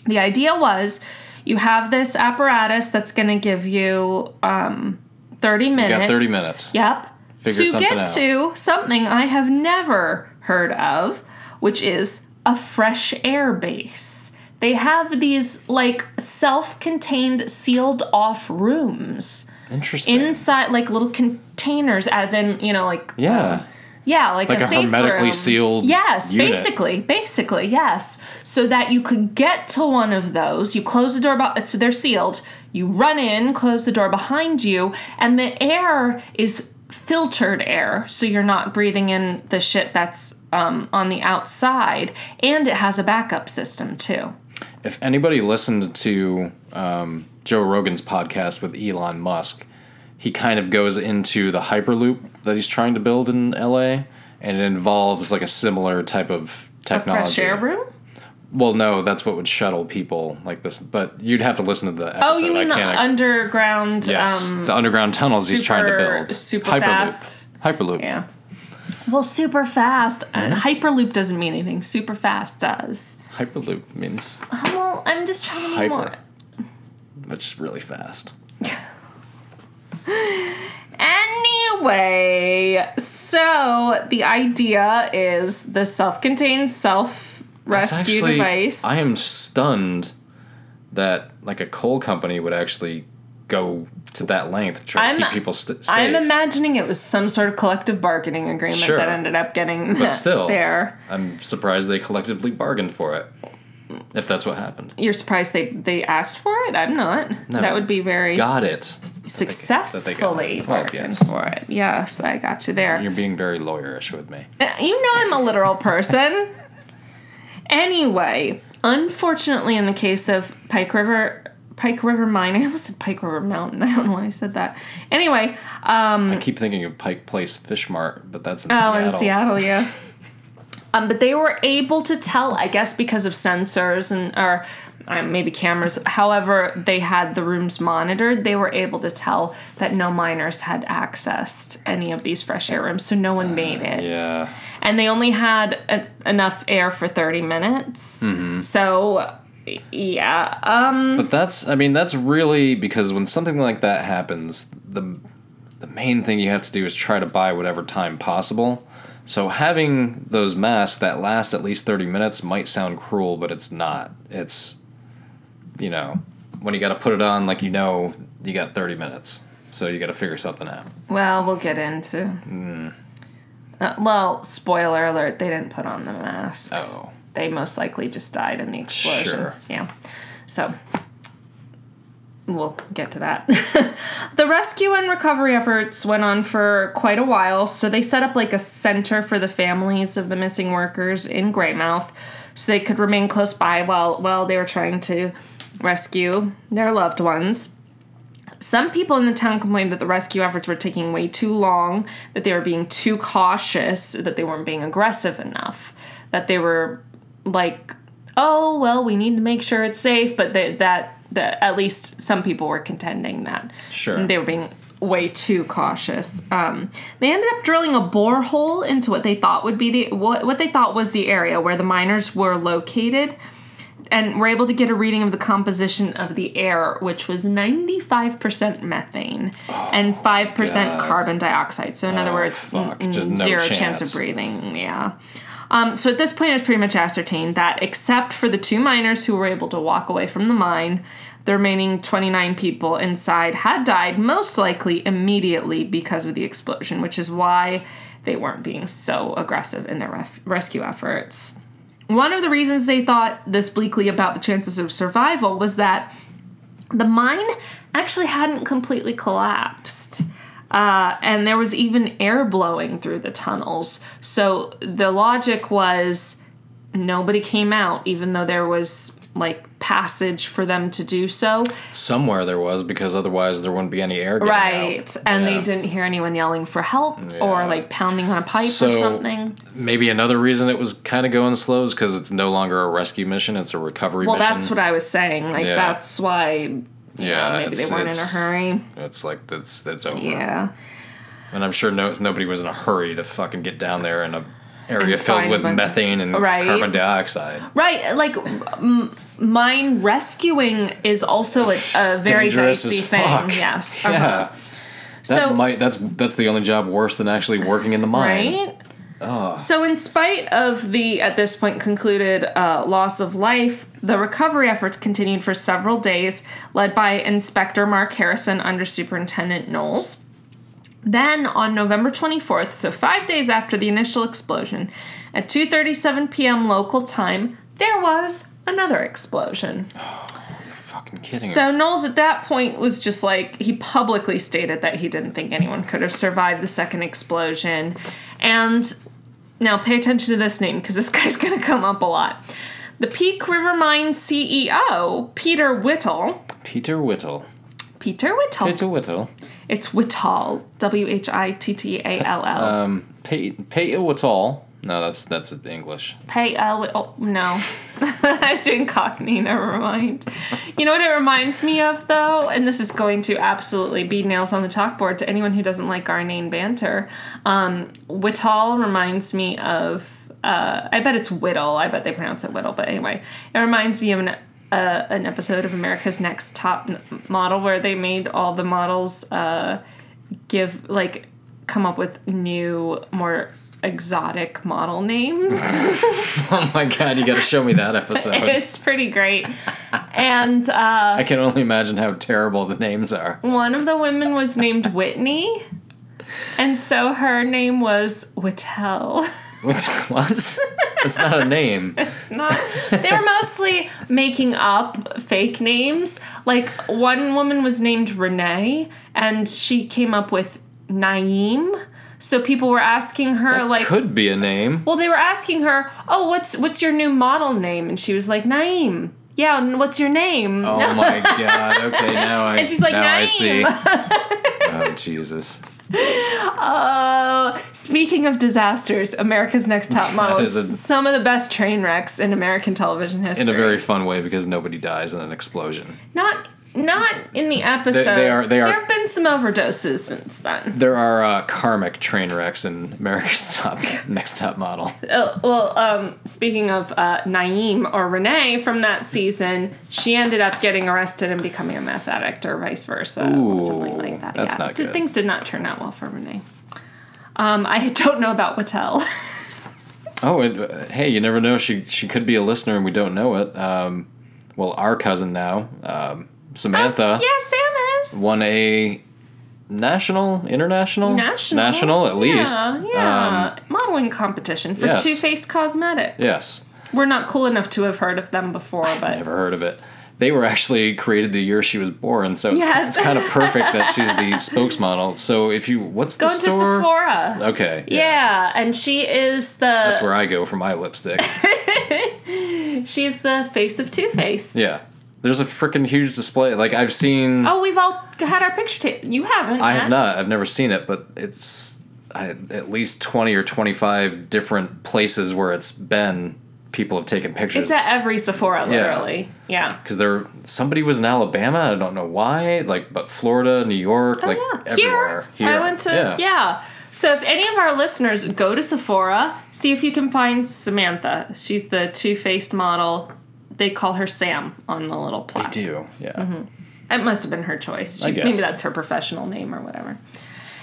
The idea was you have this apparatus that's going to give you um, 30 minutes. Got 30 minutes. Yep. Figure to get out. to something I have never heard of, which is a fresh air base. They have these like self contained, sealed off rooms Interesting. inside, like little containers, as in, you know, like. yeah. Yeah, like, Like a, a safe hermetically room. sealed Yes, unit. basically, basically, yes. So that you could get to one of those. You close the door, so they're sealed. You run in, close the door behind you, and the air is filtered air, so you're not breathing in the shit that's um, on the outside, and it has a backup system too. If anybody listened to um, Joe Rogan's podcast with Elon Musk, he kind of goes into the Hyperloop that he's trying to build in LA, and it involves like a similar type of A technology. fresh air room. Well, no, that's what would shuttle people like this. But you'd have to listen to the episode. Oh, you mean I the can't. underground? yes, um, the underground tunnels he's trying to build. super Hyperloop. fast. Hyperloop. Yeah. Well, super fast. Uh, Mm-hmm. Hyperloop doesn't mean anything. Super fast does. Hyperloop means Well, I'm just trying to be hyper, more. which is really fast. Anyway, so the idea is the self-contained self rescue actually- device. I am stunned that like a coal company would actually go to that length to try I'm- to keep people st- safe. I'm imagining it was some sort of collective bargaining agreement Sure. that ended up getting but still, there. I'm surprised they collectively bargained for it. If that's what happened, You're surprised they they asked for it? I'm not. That would be very got it. successfully it. Well, bargained yes. for it. Yes, I got you there. You're being very lawyerish with me. Uh, You know I'm a literal person. anyway, unfortunately, in the case of Pike River, Pike River Mine, I almost said Pike River Mountain. I don't know why I said that. Anyway, um, I keep thinking of Pike Place Fish Mart, but that's in oh, Seattle. in Seattle, yeah. um, but they were able to tell, I guess, because of sensors and or um, maybe cameras. However, they had the rooms monitored. They were able to tell that no miners had accessed any of these fresh air rooms, so no one made it. Yeah. and they only had a, enough air for 30 minutes. Mm-hmm. So, yeah. Um, But that's, I mean, that's really because when something like that happens, the the main thing you have to do is try to buy whatever time possible. So having those masks that last at least 30 minutes might sound cruel, but it's not. It's, you know, when you got to put it on, like you know, you got 30 minutes. So you got to figure something out. well, we'll get into. Hmm. Uh, well, spoiler alert, they didn't put on the masks. Oh. They most likely just died in the explosion. Sure. Yeah. So, we'll get to that. the rescue and recovery efforts went on for quite a while, so they set up like a center for the families of the missing workers in Greymouth so they could remain close by while while they were trying to rescue their loved ones. Some people in the town complained that the rescue efforts were taking way too long, that they were being too cautious, that they weren't being aggressive enough, that they were like, oh, well, we need to make sure it's safe, but that, that, that at least some people were contending that Sure. they were being way too cautious. Um, they ended up drilling a borehole into what they thought would be the what, what they thought was the area where the miners were located and were able to get a reading of the composition of the air, which was 95% methane and 5% God. carbon dioxide. So, in other Oh, words, fuck. n- no zero chance. chance. of breathing. Yeah. Um, so, at this point, it's pretty much ascertained that except for the two miners who were able to walk away from the mine, the remaining 29 people inside had died, most likely immediately because of the explosion, which is why they weren't being so aggressive in their ref- rescue efforts. One of the reasons they thought this bleakly about the chances of survival was that the mine actually hadn't completely collapsed. Uh, and there was even air blowing through the tunnels. So the logic was nobody came out, even though there was like passage for them to do so. Somewhere there was because otherwise there wouldn't be any air Right. out. And Yeah. they didn't hear anyone yelling for help or like pounding on a pipe or So- something. Maybe another reason it was kind of going slow is because it's no longer a rescue mission; it's a recovery mission. Well, mission. that's what I was saying. Like, Yeah. that's why Yeah, know, maybe they weren't in a hurry. It's like that's that's over. Yeah. And I'm sure no nobody was in a hurry to fucking get down there in a area filled with methane and Right. carbon dioxide. Right, like m- mine rescuing is also a, a very Dangerous dicey thing. Yes. Yeah. uh-huh. That So- might that's that's the only job worse than actually working in the mine. Right? So, in spite of the, at this point, concluded uh, loss of life, the recovery efforts continued for several days, led by Inspector Mark Harrison under Superintendent Knowles. Then, on November 24th, so five days after the initial explosion, at 2:37 p.m. local time, there was another explosion. Fucking kidding. me. So Knowles at that point was just like he publicly stated that he didn't think anyone could have survived the second explosion. And now pay attention to this name because this guy's going to come up a lot. The Pike River Mine CEO, Peter Whittle. Peter Whittle. Peter Whittle. Peter Whittle. It's Whittle. W H I T T A L L. Um Peter Whittle. No, that's that's English. Pay L. Oh no, I was doing Cockney. Never mind. You know what it reminds me of though, and this is going to absolutely be nails on the chalkboard to anyone who doesn't like our inane banter. Um, reminds me of. Uh, I bet it's Whittle. I bet they pronounce it Whittle. But anyway, it reminds me of an uh, an episode of America's Next Top Model where they made all the models uh, give like come up with new more exotic model names. Oh my god, you got to show me that episode. it's pretty great. And uh, I can only imagine how terrible the names are. one of the women was named Whitney. And so her name was Whittle. What? what? It's not a name. Not, they were mostly making up fake names. Like one woman was named Renee, and she came up with Naeem. So people were asking her like, Could be a name. well, they were asking her, "Oh, what's what's your new model name?" And she was like, "Naeem." Yeah, and what's your name? Oh my god. Okay, now I And she's like, now I see. Oh Jesus. Oh, speaking of disasters, America's Next Top Model is is a- some of the best train wrecks in American television history. In a very fun way because nobody dies in an explosion. not not in the episodes. they are- they are- There have been some overdoses since then. There are uh, karmic train wrecks in America's Top Next Top Model. Uh, well, um, speaking of uh, Naeem or Renee from that season, she ended up getting arrested and becoming a meth addict, or vice versa, or something like that. that's yeah. not good. Things did not turn out well for Renee. Um, I don't know about Wattel. Oh, and, uh, hey, you never know. She she could be a listener and we don't know it. Um, well, our cousin now, um, Samantha, yeah, Sam is. won a national, international, National. national at least. Yeah, yeah. Um, Modeling competition for yes. Too Faced Cosmetics. yes, We're not cool enough to have heard of them before, but never heard of it. They were actually created the year she was born, so it's, Yes. it's kind of perfect that she's the spokesmodel. So if you, what's the store? Sephora. Okay, yeah. and she is the That's where I go for my lipstick. she's the face of Too Faced. yeah. There's a freaking huge display. Like I've seen Oh, we've all had our picture taken. You haven't. I Matt. have not. I've never seen it, but it's I, at least 20 or 25 different places where it's been people have taken pictures. It's at every Sephora, literally. Yeah. because there somebody was in Alabama. I don't know why. Like, but Florida, New York, oh, like Oh, yeah. everywhere. Here, I went to yeah. So if any of our listeners go to Sephora, see if you can find Samantha. She's the two-faced model. They call her Sam on the little They plaque. do. Yeah. Mm-hmm. It must have been her choice. I She, guess. maybe that's her professional name or whatever.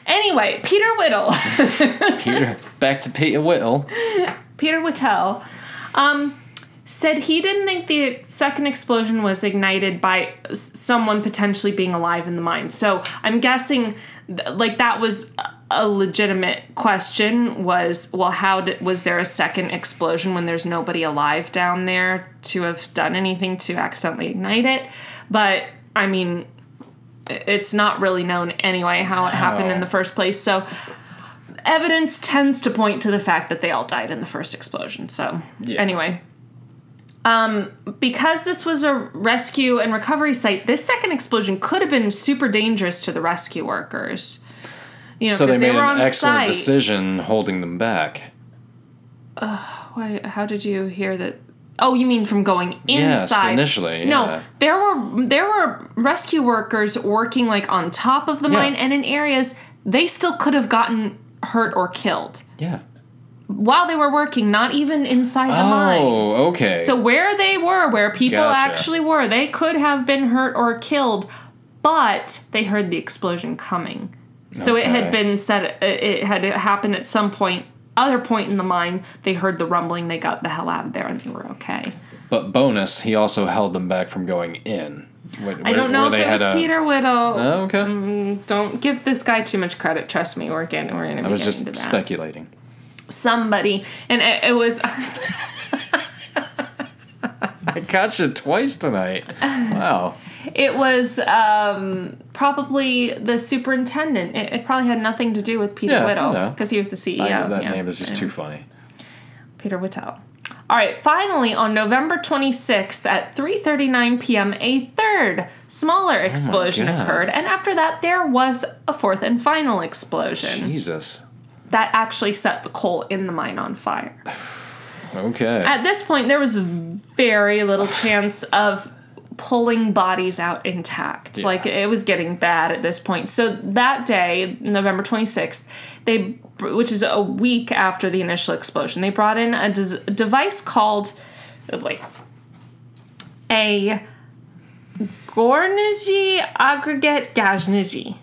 Anyway, Peter Whittle, Peter, back to Peter Whittle. Peter Whittle, um, said he didn't think the second explosion was ignited by someone potentially being alive in the mine. So I'm guessing, th- like that was a- a legitimate question. Was well, how did was there a second explosion when there's nobody alive down there to have done anything to accidentally ignite it? But I mean, it's not really known anyway how it happened in the first place. So evidence tends to point to the fact that they all died in the first explosion. So Yeah. anyway, um, because this was a rescue and recovery site, this second explosion could have been super dangerous to the rescue workers. You know, so they made were an excellent site. decision holding them back. Why, how did you hear that? Oh, you mean from going Yes, inside? initially, No, yeah. there were there were rescue workers working like on top of the Yeah. mine and in areas they still could have gotten hurt or killed. Yeah. while they were working, not even inside the mine. Oh, okay. So where they were, where people Gotcha. actually were, they could have been hurt or killed, but they heard the explosion coming. So it had been said uh, it had happened at some point, other point in the mine. They heard the rumbling. They got the hell out of there, and they were okay. but bonus, he also held them back from going in. Wh- I don't know if it was a- Peter Whittle. Oh, okay. Mm, don't give this guy too much credit. Trust me, we're getting we're gonna. I was just speculating. Somebody, and it, it was. I caught you twice tonight. Wow. It was um, probably the superintendent. It, it probably had nothing to do with Peter Yeah, Whittle no. because he was the CEO. I that yeah. name is just too funny. Peter Whittle. All right, finally on November 26th at 3:39 p.m. a third smaller explosion God. occurred and after that there was a fourth and final explosion Jesus. that actually set the coal in the mine on fire. Okay. At this point there was very little chance of pulling bodies out intact. Like it was getting bad at this point. So that day, November 26th, they which is a week after the initial explosion, they brought in a des- device called oh boy, a Gornigi aggregate gagnigi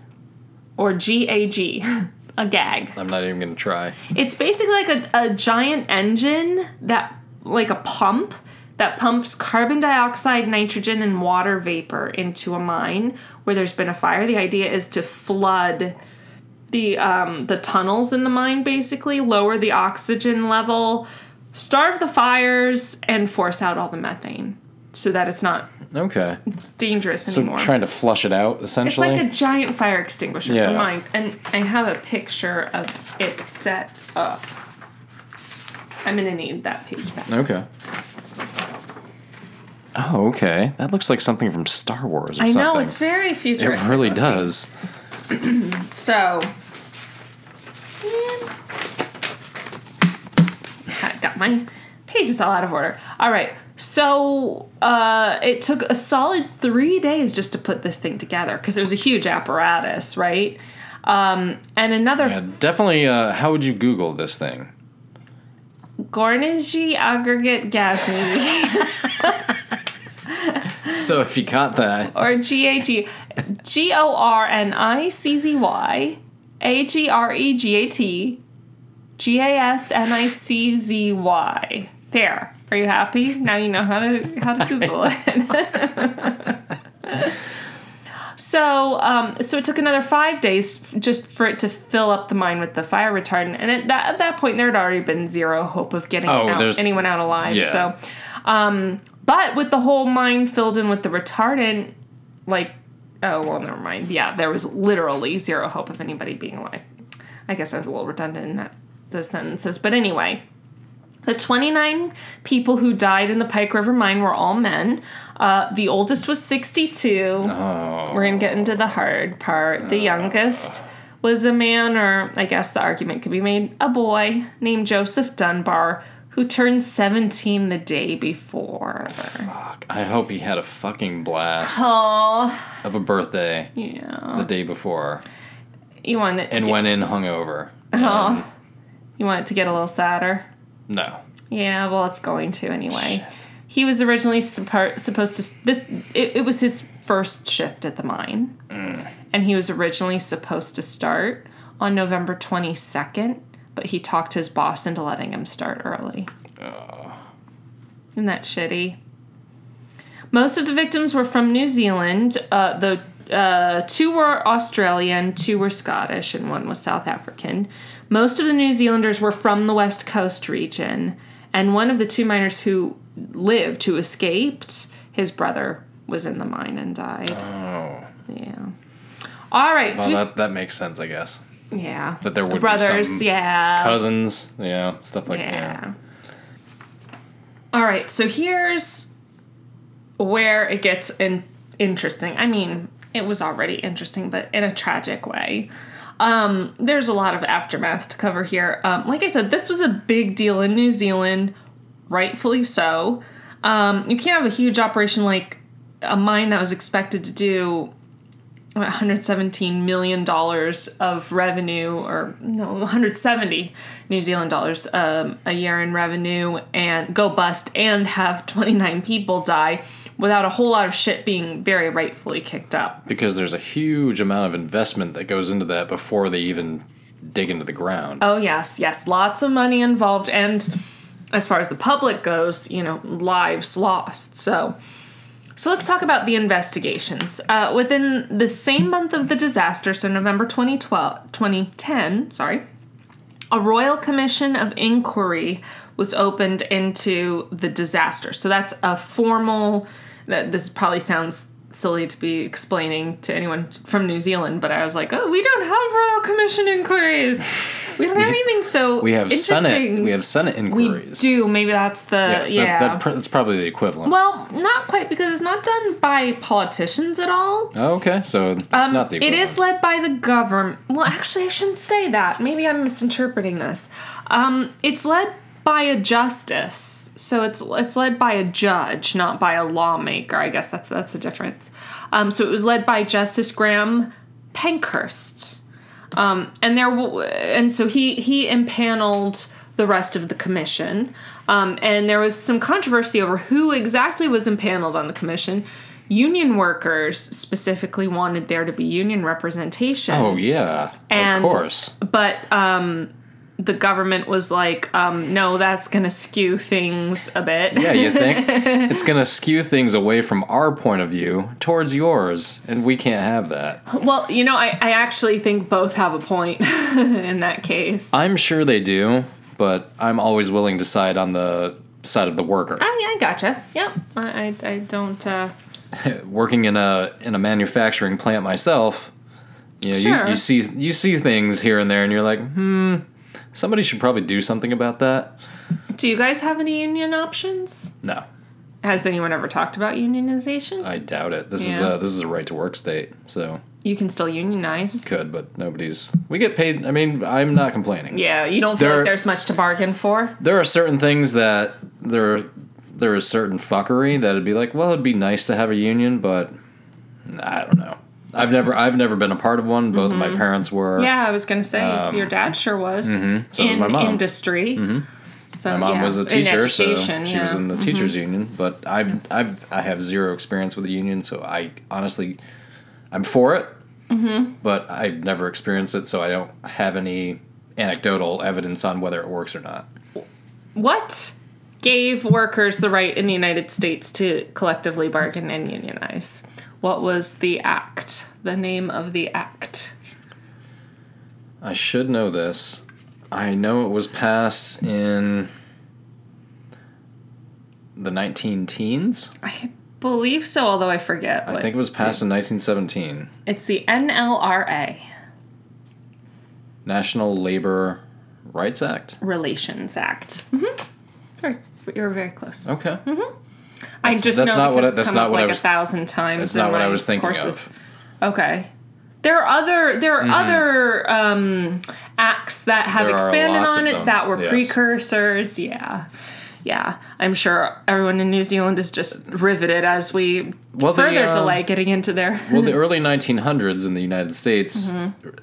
or GAG, a gag. I'm not even gonna try. It's basically like a, a giant engine that, like a pump, that pumps carbon dioxide, nitrogen, and water vapor into a mine where there's been a fire. The idea is to flood the um, the tunnels in the mine, basically lower the oxygen level, starve the fires, and force out all the methane so that it's not Okay. dangerous anymore. So trying to flush it out essentially. It's like a giant fire extinguisher Yeah. for mines, and I have a picture of it set up. I'm gonna need that page back. okay. Oh, okay. That looks like something from Star Wars or I something. know it's very futuristic. It really looking. does. So, I got my pages all out of order. All right. So uh, it took a solid three days just to put this thing together because it was a huge apparatus, right? Um, and another Yeah, definitely. Uh, how would you Google this thing? Gornigi aggregate gas music. So if you got that, or G A G G O R N I C Z Y A G R E G A T G A S N I C Z Y. There. Are you happy? Now you know how to how to Google it. so um, so it took another five days f- just for it to fill up the mine with the fire retardant, and at that at that point there had already been zero hope of getting Oh, out, anyone out alive. yeah. So, um, but with the whole mine filled in with the retardant, like oh well, never mind. Yeah, there was literally zero hope of anybody being alive. I guess I was a little redundant in that those sentences, but anyway. The 29 people who died in the Pike River mine were all men. Uh, the oldest was 62. oh, We're going to get into the hard part. The youngest was a man, or I guess the argument could be made, a boy named Joseph Dunbar, who turned 17 the day before. fuck. I hope he had a fucking blast Oh, of a birthday yeah. the day before You want it to and get, went in hungover. Oh. you want it to get a little sadder? No. Yeah, well, it's going to anyway. He was originally suppo- supposed to this. It, it was his first shift at the mine, mm. and he was originally supposed to start on November twenty second, but he talked his boss into letting him start early. Isn't that shitty? Most of the victims were from New Zealand. Uh, the uh, two were Australian, two were Scottish, and one was South African. Most of the New Zealanders were from the West Coast region, and one of the two miners who lived, who escaped, his brother was in the mine and died. Oh. Yeah. All right. so Well, we- that, that makes sense, I guess. Yeah. That there The would be brothers. some yeah. Cousins, yeah, stuff like that. Yeah. All right, so here's where it gets in- interesting. I mean, it was already interesting, but in a tragic way. Um, there's a lot of aftermath to cover here. Um, like I said, this was a big deal in New Zealand, rightfully so. Um, you can't have a huge operation like a mine that was expected to do 117 million dollars of revenue, or no, 170 New Zealand dollars um, a year in revenue, and go bust and have 29 people die without a whole lot of shit being very rightfully kicked up. Because there's a huge amount of investment that goes into that before they even dig into the ground. Oh yes, yes, lots of money involved, and as far as the public goes, you know, lives lost. So. So let's talk about the investigations. Uh, within the same month of the disaster, so November 2012, 2010, sorry, a royal commission of inquiry was opened into the disaster. So that's a formal. That this probably sounds silly to be explaining to anyone from New Zealand, but I was like, oh, we don't have royal commission inquiries. We don't have anything so We have Senate. We have Senate inquiries. We do. Maybe that's the Yes, yeah. that's, that, that's probably the equivalent. well, not quite because it's not done by politicians at all. Oh, okay, so it's Um, not the it equivalent. is led by the government. Well, actually, I shouldn't say that. Maybe I'm misinterpreting this. Um, it's led by a justice, so it's it's led by a judge, not by a lawmaker. I guess that's that's the difference. Um, so it was led by Justice Graham Pankhurst, um, and there w- and so he he impaneled the rest of the commission. Um, and there was some controversy over who exactly was impaneled on the commission. Union workers specifically wanted there to be union representation. Oh yeah, and, of course. But um, the government was like, um, no, that's going to skew things a bit. Yeah, you think it's gonna skew things away from our point of view towards yours, and we can't have that. Well, you know, I, I actually think both have a point in that case. I'm sure they do, but I'm always willing to side on the side of the worker. Oh, yeah, I gotcha. Yep. I, I, I don't. Uh, Working in a in a manufacturing plant myself, you know, Sure. you, you see you see things here and there, and you're like, hmm, somebody should probably do something about that. do you guys have any union options? No, Has anyone ever talked about unionization? I doubt it. This is Yeah. a this is a right to work state, so you can still unionize. could, but nobody's. We get paid. I mean, I'm not complaining. Yeah, you don't feel There- like there's much to bargain for? there are certain things that there there is certain fuckery that'd be like, well, it'd be nice to have a union, but I don't know. I've never I've never been a part of one. Both of my parents were. Mm-hmm. Yeah, I was gonna say your dad sure was Um, So was my mom. industry. So My mom yeah, was a teacher, so education, she was in the teachers union. But I've I've I have zero experience with the union, so I honestly I'm for it. Mm-hmm. But I've never experienced it, so I don't have any anecdotal evidence on whether it works or not. What gave workers the right in the United States to collectively bargain and unionize? What was the act? The name of the act? I should know this. I know it was passed in the 19 teens. I believe so, although I forget. I think it was passed in 1917. it's the NLRA National Labor Rights Act. Relations Act. Mm-hmm. Very, you're very close. Okay. I just that's know not what I- that's come not up what I like was- a thousand times. that's not what I was thinking of. courses. Okay. There are other there are other um, acts that have Mm-hmm. There expanded on it them, that were yes. precursors. Yeah. Yeah, I'm sure everyone in New Zealand is just riveted as we Well, the, further um, delay getting into their. Well, the early 1900s in the United States,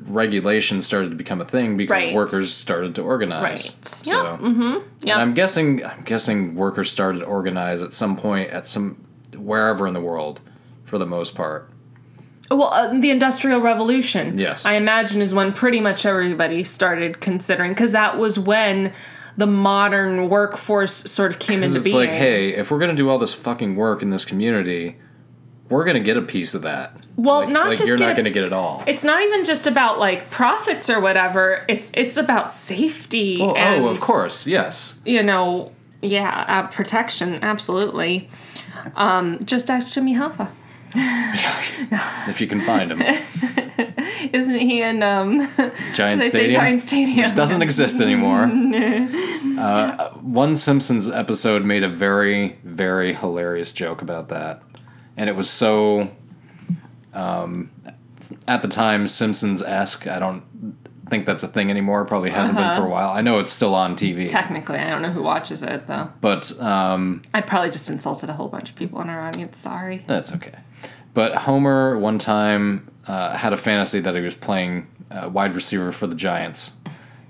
regulation started to become a thing because Mm-hmm. Right. workers started to organize. Right. So, Yep. Mm-hmm. Yep. I'm guessing I'm guessing workers started to organize at some point at some wherever in the world, for the most part. Well, uh, the Industrial Revolution. Yes. I imagine is when pretty much everybody started considering because that was when the modern workforce sort of came into it's being. like, hey, if we're gonna do all this fucking work in this community, we're gonna get a piece of that. Well, Like- not like just you're not a- gonna get it all. it's not even just about like profits or whatever. It's it's about safety. Well, and, oh, of course, yes. You know, yeah, uh, protection, absolutely. Um, just ask Jimmy Hoffa. if you can find him, Isn't he in um, Giant Stadium. Giant Stadium? Which doesn't exist anymore. uh, one Simpsons episode made a very, very hilarious joke about that, and it was so. Um, at the time, Simpsons esque. I don't think that's a thing anymore. Probably hasn't been for a while. I know it's still on TV, Technically, I don't know who watches it though. but um, I probably just insulted a whole bunch of people in our audience. Sorry. That's okay. But Homer one time uh, had a fantasy that he was playing uh, wide receiver for the Giants,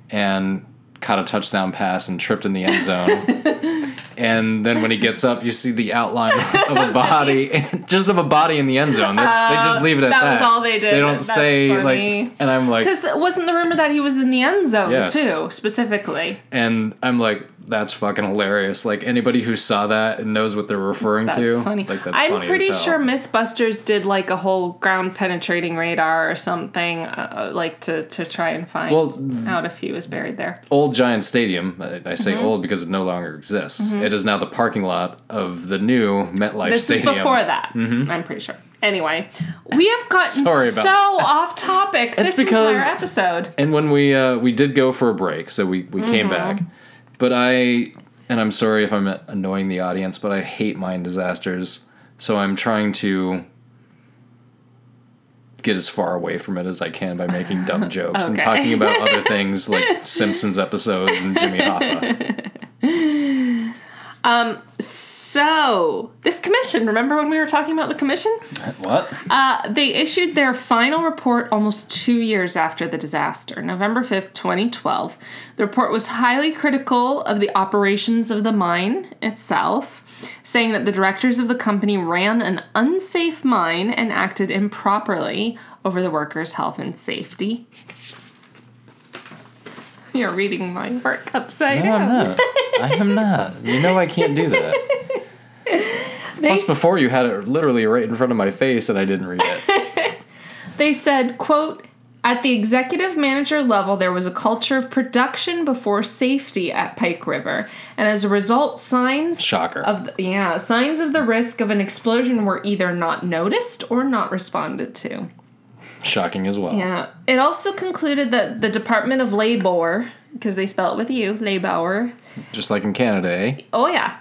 and caught a touchdown pass and tripped in the end zone. and then when he gets up, you see the outline of a body, just of a body in the end zone. That's, they just uh, leave it at that that. was all they did. They don't That's say funny. like, and I'm like, Because it wasn't the rumor that he was in the end zone Yes. too, specifically. and I'm like, that's fucking hilarious. Like anybody who saw that and knows what they're referring That's to, funny. like that's I'm funny pretty sure MythBusters did like a whole ground penetrating radar or something, uh, like to to try and find Well, out if he was buried there. old Giant Stadium. I I say Mm-hmm. old because it no longer exists. It is now the parking lot of the new MetLife This Stadium. This is before that. I'm pretty sure. Anyway, we have gotten Sorry about so off topic It's this because- entire episode. And when we uh, we did go for a break, so we we came Mm-hmm. back, but I and I'm sorry if I'm annoying the audience, but I hate mine disasters. So I'm trying to get as far away from it as I can by making dumb jokes and talking about other things like Simpsons episodes and Jimmy Hoffa. So, um, this commission, remember when we were talking about the commission? What? Uh, they issued their final report almost two years after the disaster, November 5th, 2012. The report was highly critical of the operations of the mine itself, saying that the directors of the company ran an unsafe mine and acted improperly over the workers' health and safety. You're reading my work upside No, I'm not. I am not. You know I can't do that. They Plus, before you had it literally right in front of my face, and I didn't read it. They said, quote, at the executive manager level, there was a culture of production before safety at Pike River, and as a result, signs Shocker. of the, yeah signs of the risk of an explosion were either not noticed or not responded to. Shocking as well. Yeah. It also concluded that the Department of Labor, because they spell it with you, Labor, Just like in Canada, eh? oh yeah,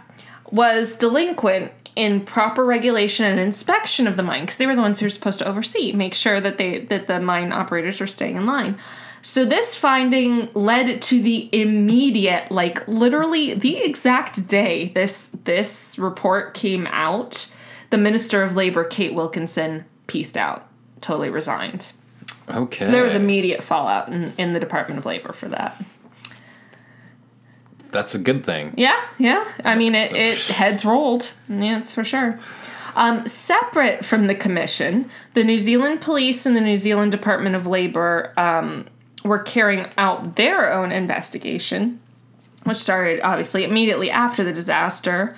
was delinquent in proper regulation and inspection of the mine because they were the ones who were supposed to oversee, make sure that they that the mine operators were staying in line. So this finding led to the immediate, like literally the exact day this this report came out, the Minister of Labor Kate Wilkinson pieced out, totally resigned. Okay. So there was immediate fallout in, in the Department of Labor for that. That's a good thing. Yeah, yeah. I mean, it, it heads rolled. Yeah, that's for sure. Um, separate from the commission, the New Zealand Police and the New Zealand Department of Labor um, were carrying out their own investigation, which started obviously immediately after the disaster.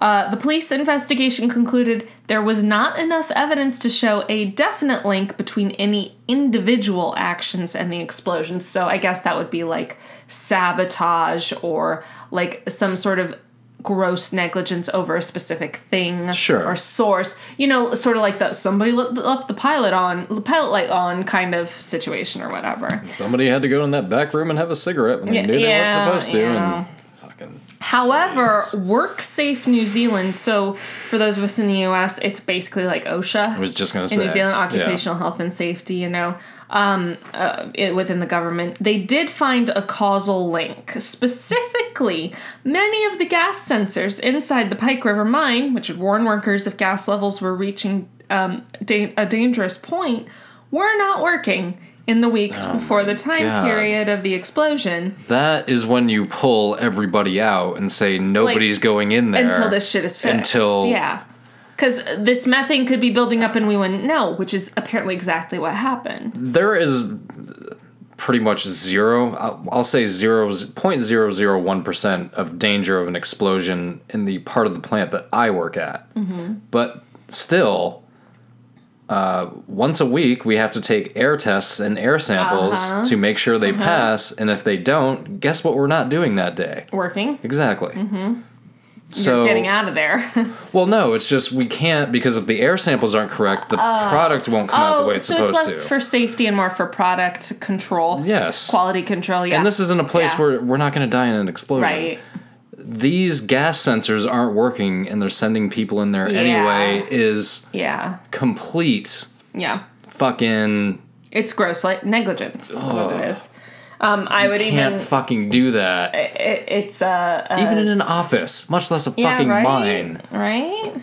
Uh, the police investigation concluded there was not enough evidence to show a definite link between any individual actions and the explosions. So I guess that would be like sabotage or like some sort of gross negligence over a specific thing Sure. or source. You know, sort of like the somebody left the pilot on, the pilot light on kind of situation or whatever. Somebody had to go in that back room and have a cigarette when they Yeah, knew they yeah, weren't supposed to. yeah. And. However, WorkSafe New Zealand, so for those of us in the US, it's basically like OSHA. I was just gonna in say. New Zealand, yeah. occupational health and safety, you know, um, uh, it, within the government, they did find a causal link. Specifically, many of the gas sensors inside the Pike River mine, which would warn workers if gas levels were reaching um, da- a dangerous point, were not working in the weeks before the time Oh God. period of the explosion That is when you pull everybody out and say nobody's going in there until this shit is fixed. Until yeah. Because this methane could be building up and we wouldn't know, which is apparently exactly what happened. there is pretty much zero. I'll, I'll say zero point zero zero one percent of danger of an explosion in the part of the plant that I work at. Mm-hmm. But still, uh, once a week we have to take air tests and air samples Uh-huh. to make sure they pass. And if they don't, guess what? We're not doing that day. Working. Exactly. Mm-hmm. So You're getting out of there. well, no, it's just we can't because if the air samples aren't correct, the product won't come out the way oh, it's so it's less to. for safety and more for product control. yes. Quality control, yeah. And this isn't a place Yeah. where we're not going to die in an explosion. Right. These gas sensors aren't working and they're sending people in there Yeah. anyway is Yeah. complete Yeah. fucking It's gross like negligence is what it is. Um, I would can't even fucking do that. it, it's uh, uh Even in an office, much less a yeah, fucking right? mine. Right?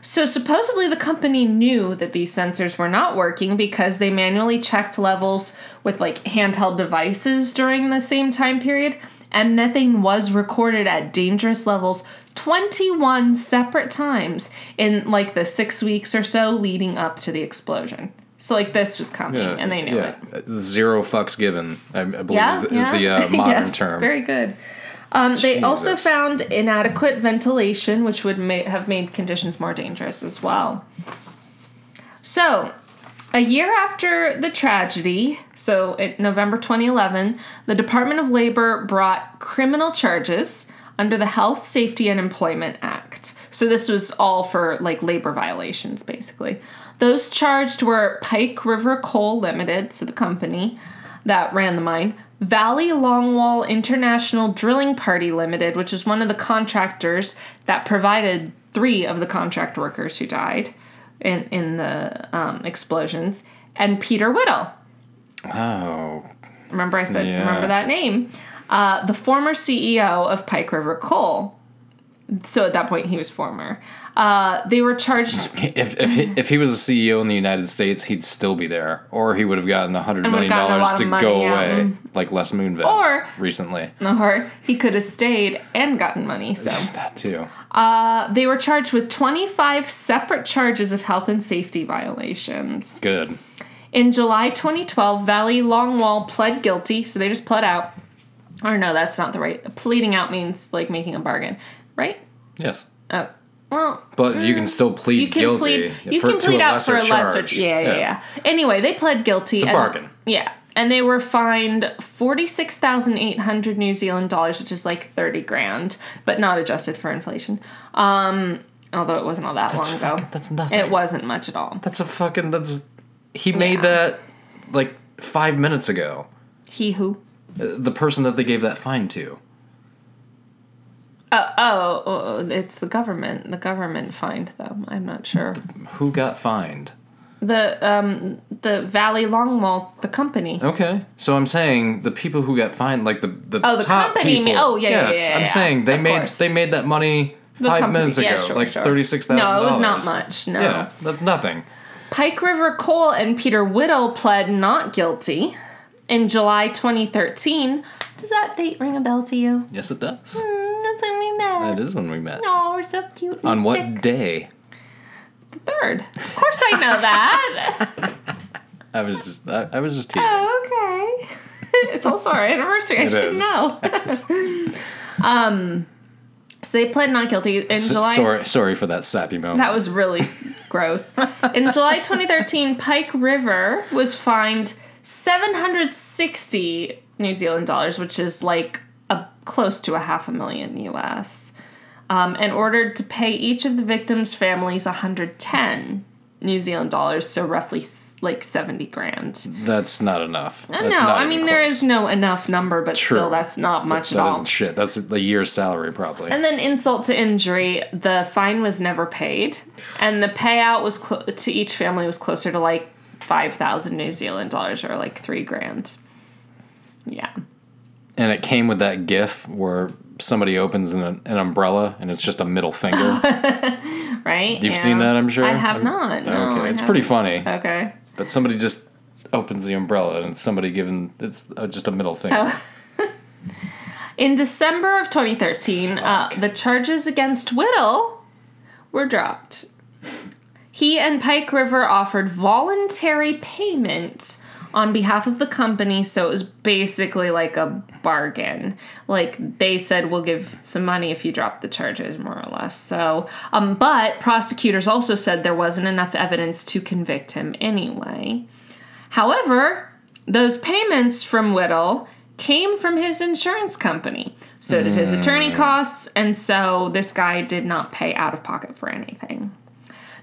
So supposedly the company knew that these sensors were not working because they manually checked levels with like handheld devices during the same time period and methane was recorded at dangerous levels 21 separate times in like the 6 weeks or so leading up to the explosion. So like this was coming and they knew it. Zero fucks given. I, I believe Yeah, is, is yeah. the uh, modern Yes, term. Very good. Um, they also found inadequate ventilation, which would ma- have made conditions more dangerous as well. So, a year after the tragedy, so in November 2011, the Department of Labor brought criminal charges under the Health, Safety, and Employment Act. So, this was all for like labor violations, basically. Those charged were Pike River Coal Limited, so the company that ran the mine, Valley Longwall International Drilling Party Limited, which is one of the contractors that provided three of the contract workers who died in, in the um, explosions, and Peter Whittle. Oh, Remember, I said, Yeah. remember that name? Uh, the former CEO of Pike River Coal. So at that point, he was former. Uh, they were charged if if he, if he was a CEO in the United States, he'd still be there, or he would have gotten a hundred would've million gotten a dollars lot of to money, go yeah. away, like Les Moonves Or- recently. or he could have stayed and gotten money. So That too. they were charged with 25 separate charges of health and safety violations. Good. In July 2012, Valley Longwall pled guilty, so they just pled out. Or no, that's not the right. Pleading out means like making a bargain, right? Yes, Oh, well, but you can still plead you can guilty. plead. You for, can plead out for a lesser. charge. Yeah, yeah, yeah, Anyway, they pled guilty. It's a bargain. Yeah, and they were fined forty six thousand eight hundred New Zealand dollars, which is like thirty grand, but not adjusted for inflation. Um, although it wasn't all that That's long ago. that's nothing. It wasn't much at all. That's a fucking. That's. He made Yeah. that like five minutes ago. He who? Uh, The person that they gave that fine to. Oh, oh, oh, it's the government. The government fined them. I'm not sure. Who got fined? The um the Valley Longwall, the company. Okay, so I'm saying the people who got fined, like the the Oh, the top company people. oh, yeah, yeah, yes, yeah, I'm saying they of made course. they made that money The five company- minutes ago, yeah, sure, like sure. thirty six thousand. No, it was not much, no. Yeah, that's nothing. Pike River Coal and Peter Whittle pled not guilty in July 2013. Does that date ring a bell to you? Yes, it does. Mm, that's when we met. That is when we met. Oh, we're so cute. On what sick. day? The third. Of course I know that. I was just I, I was just teasing. oh, okay. it's also our anniversary. I It should is. know. um, so they pled not guilty in S- July. sorry, sorry for that sappy moment. That was really gross. In July 2013, Pike River was fined 760 New Zealand dollars, which is like close to a half a million US, um, and ordered to pay each of the victims' families 110 New Zealand dollars, so roughly like 70 grand. That's not enough. That's no, not I mean there close. is no enough number, but True. still that's not much That at all. isn't shit. That's a year's salary probably. And then insult to injury, the fine was never paid, and the payout was clo- to each family was closer to like five thousand New Zealand dollars or like three grand. Yeah, and it came with that GIF where somebody opens an, an umbrella and it's just a middle finger. right. You've seen that, I'm sure? I have I'm- not. No, okay, I it's pretty haven't. funny. Okay. But somebody just opens the umbrella and it's somebody giving it's just a middle finger. Oh. In December of 2013, uh, the charges against Whittle were dropped. He and Pike River offered voluntary payment on behalf of the company, so it was basically like a bargain. Like they said, we'll give some money if you drop the charges, more or less. So, um, but prosecutors also said there wasn't enough evidence to convict him anyway. However, those payments from Whittle came from his insurance company. So did his attorney costs, and so this guy did not pay out of pocket for anything.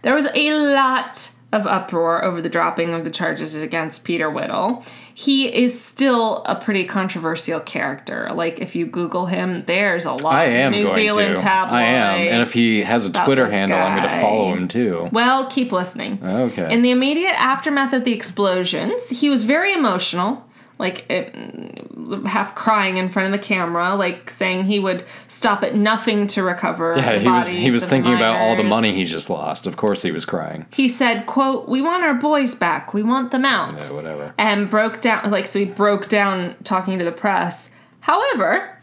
There was a lot of uproar over the dropping of the charges against Peter Whittle. He is still a pretty controversial character. Like if you Google him, there's a lot I of am New going Zealand to. tabloids. I am. And if he has a Twitter handle, I'm going to follow him too. Well, keep listening. Okay. In the immediate aftermath of the explosions, he was very emotional, like it, half crying in front of the camera, like saying he would stop at nothing to recover. Yeah, he was he was thinking about all the money he just lost. Of course, he was crying. He said, "quote We want our boys back. We want them out." Yeah, whatever. and broke down like so he broke down talking to the press however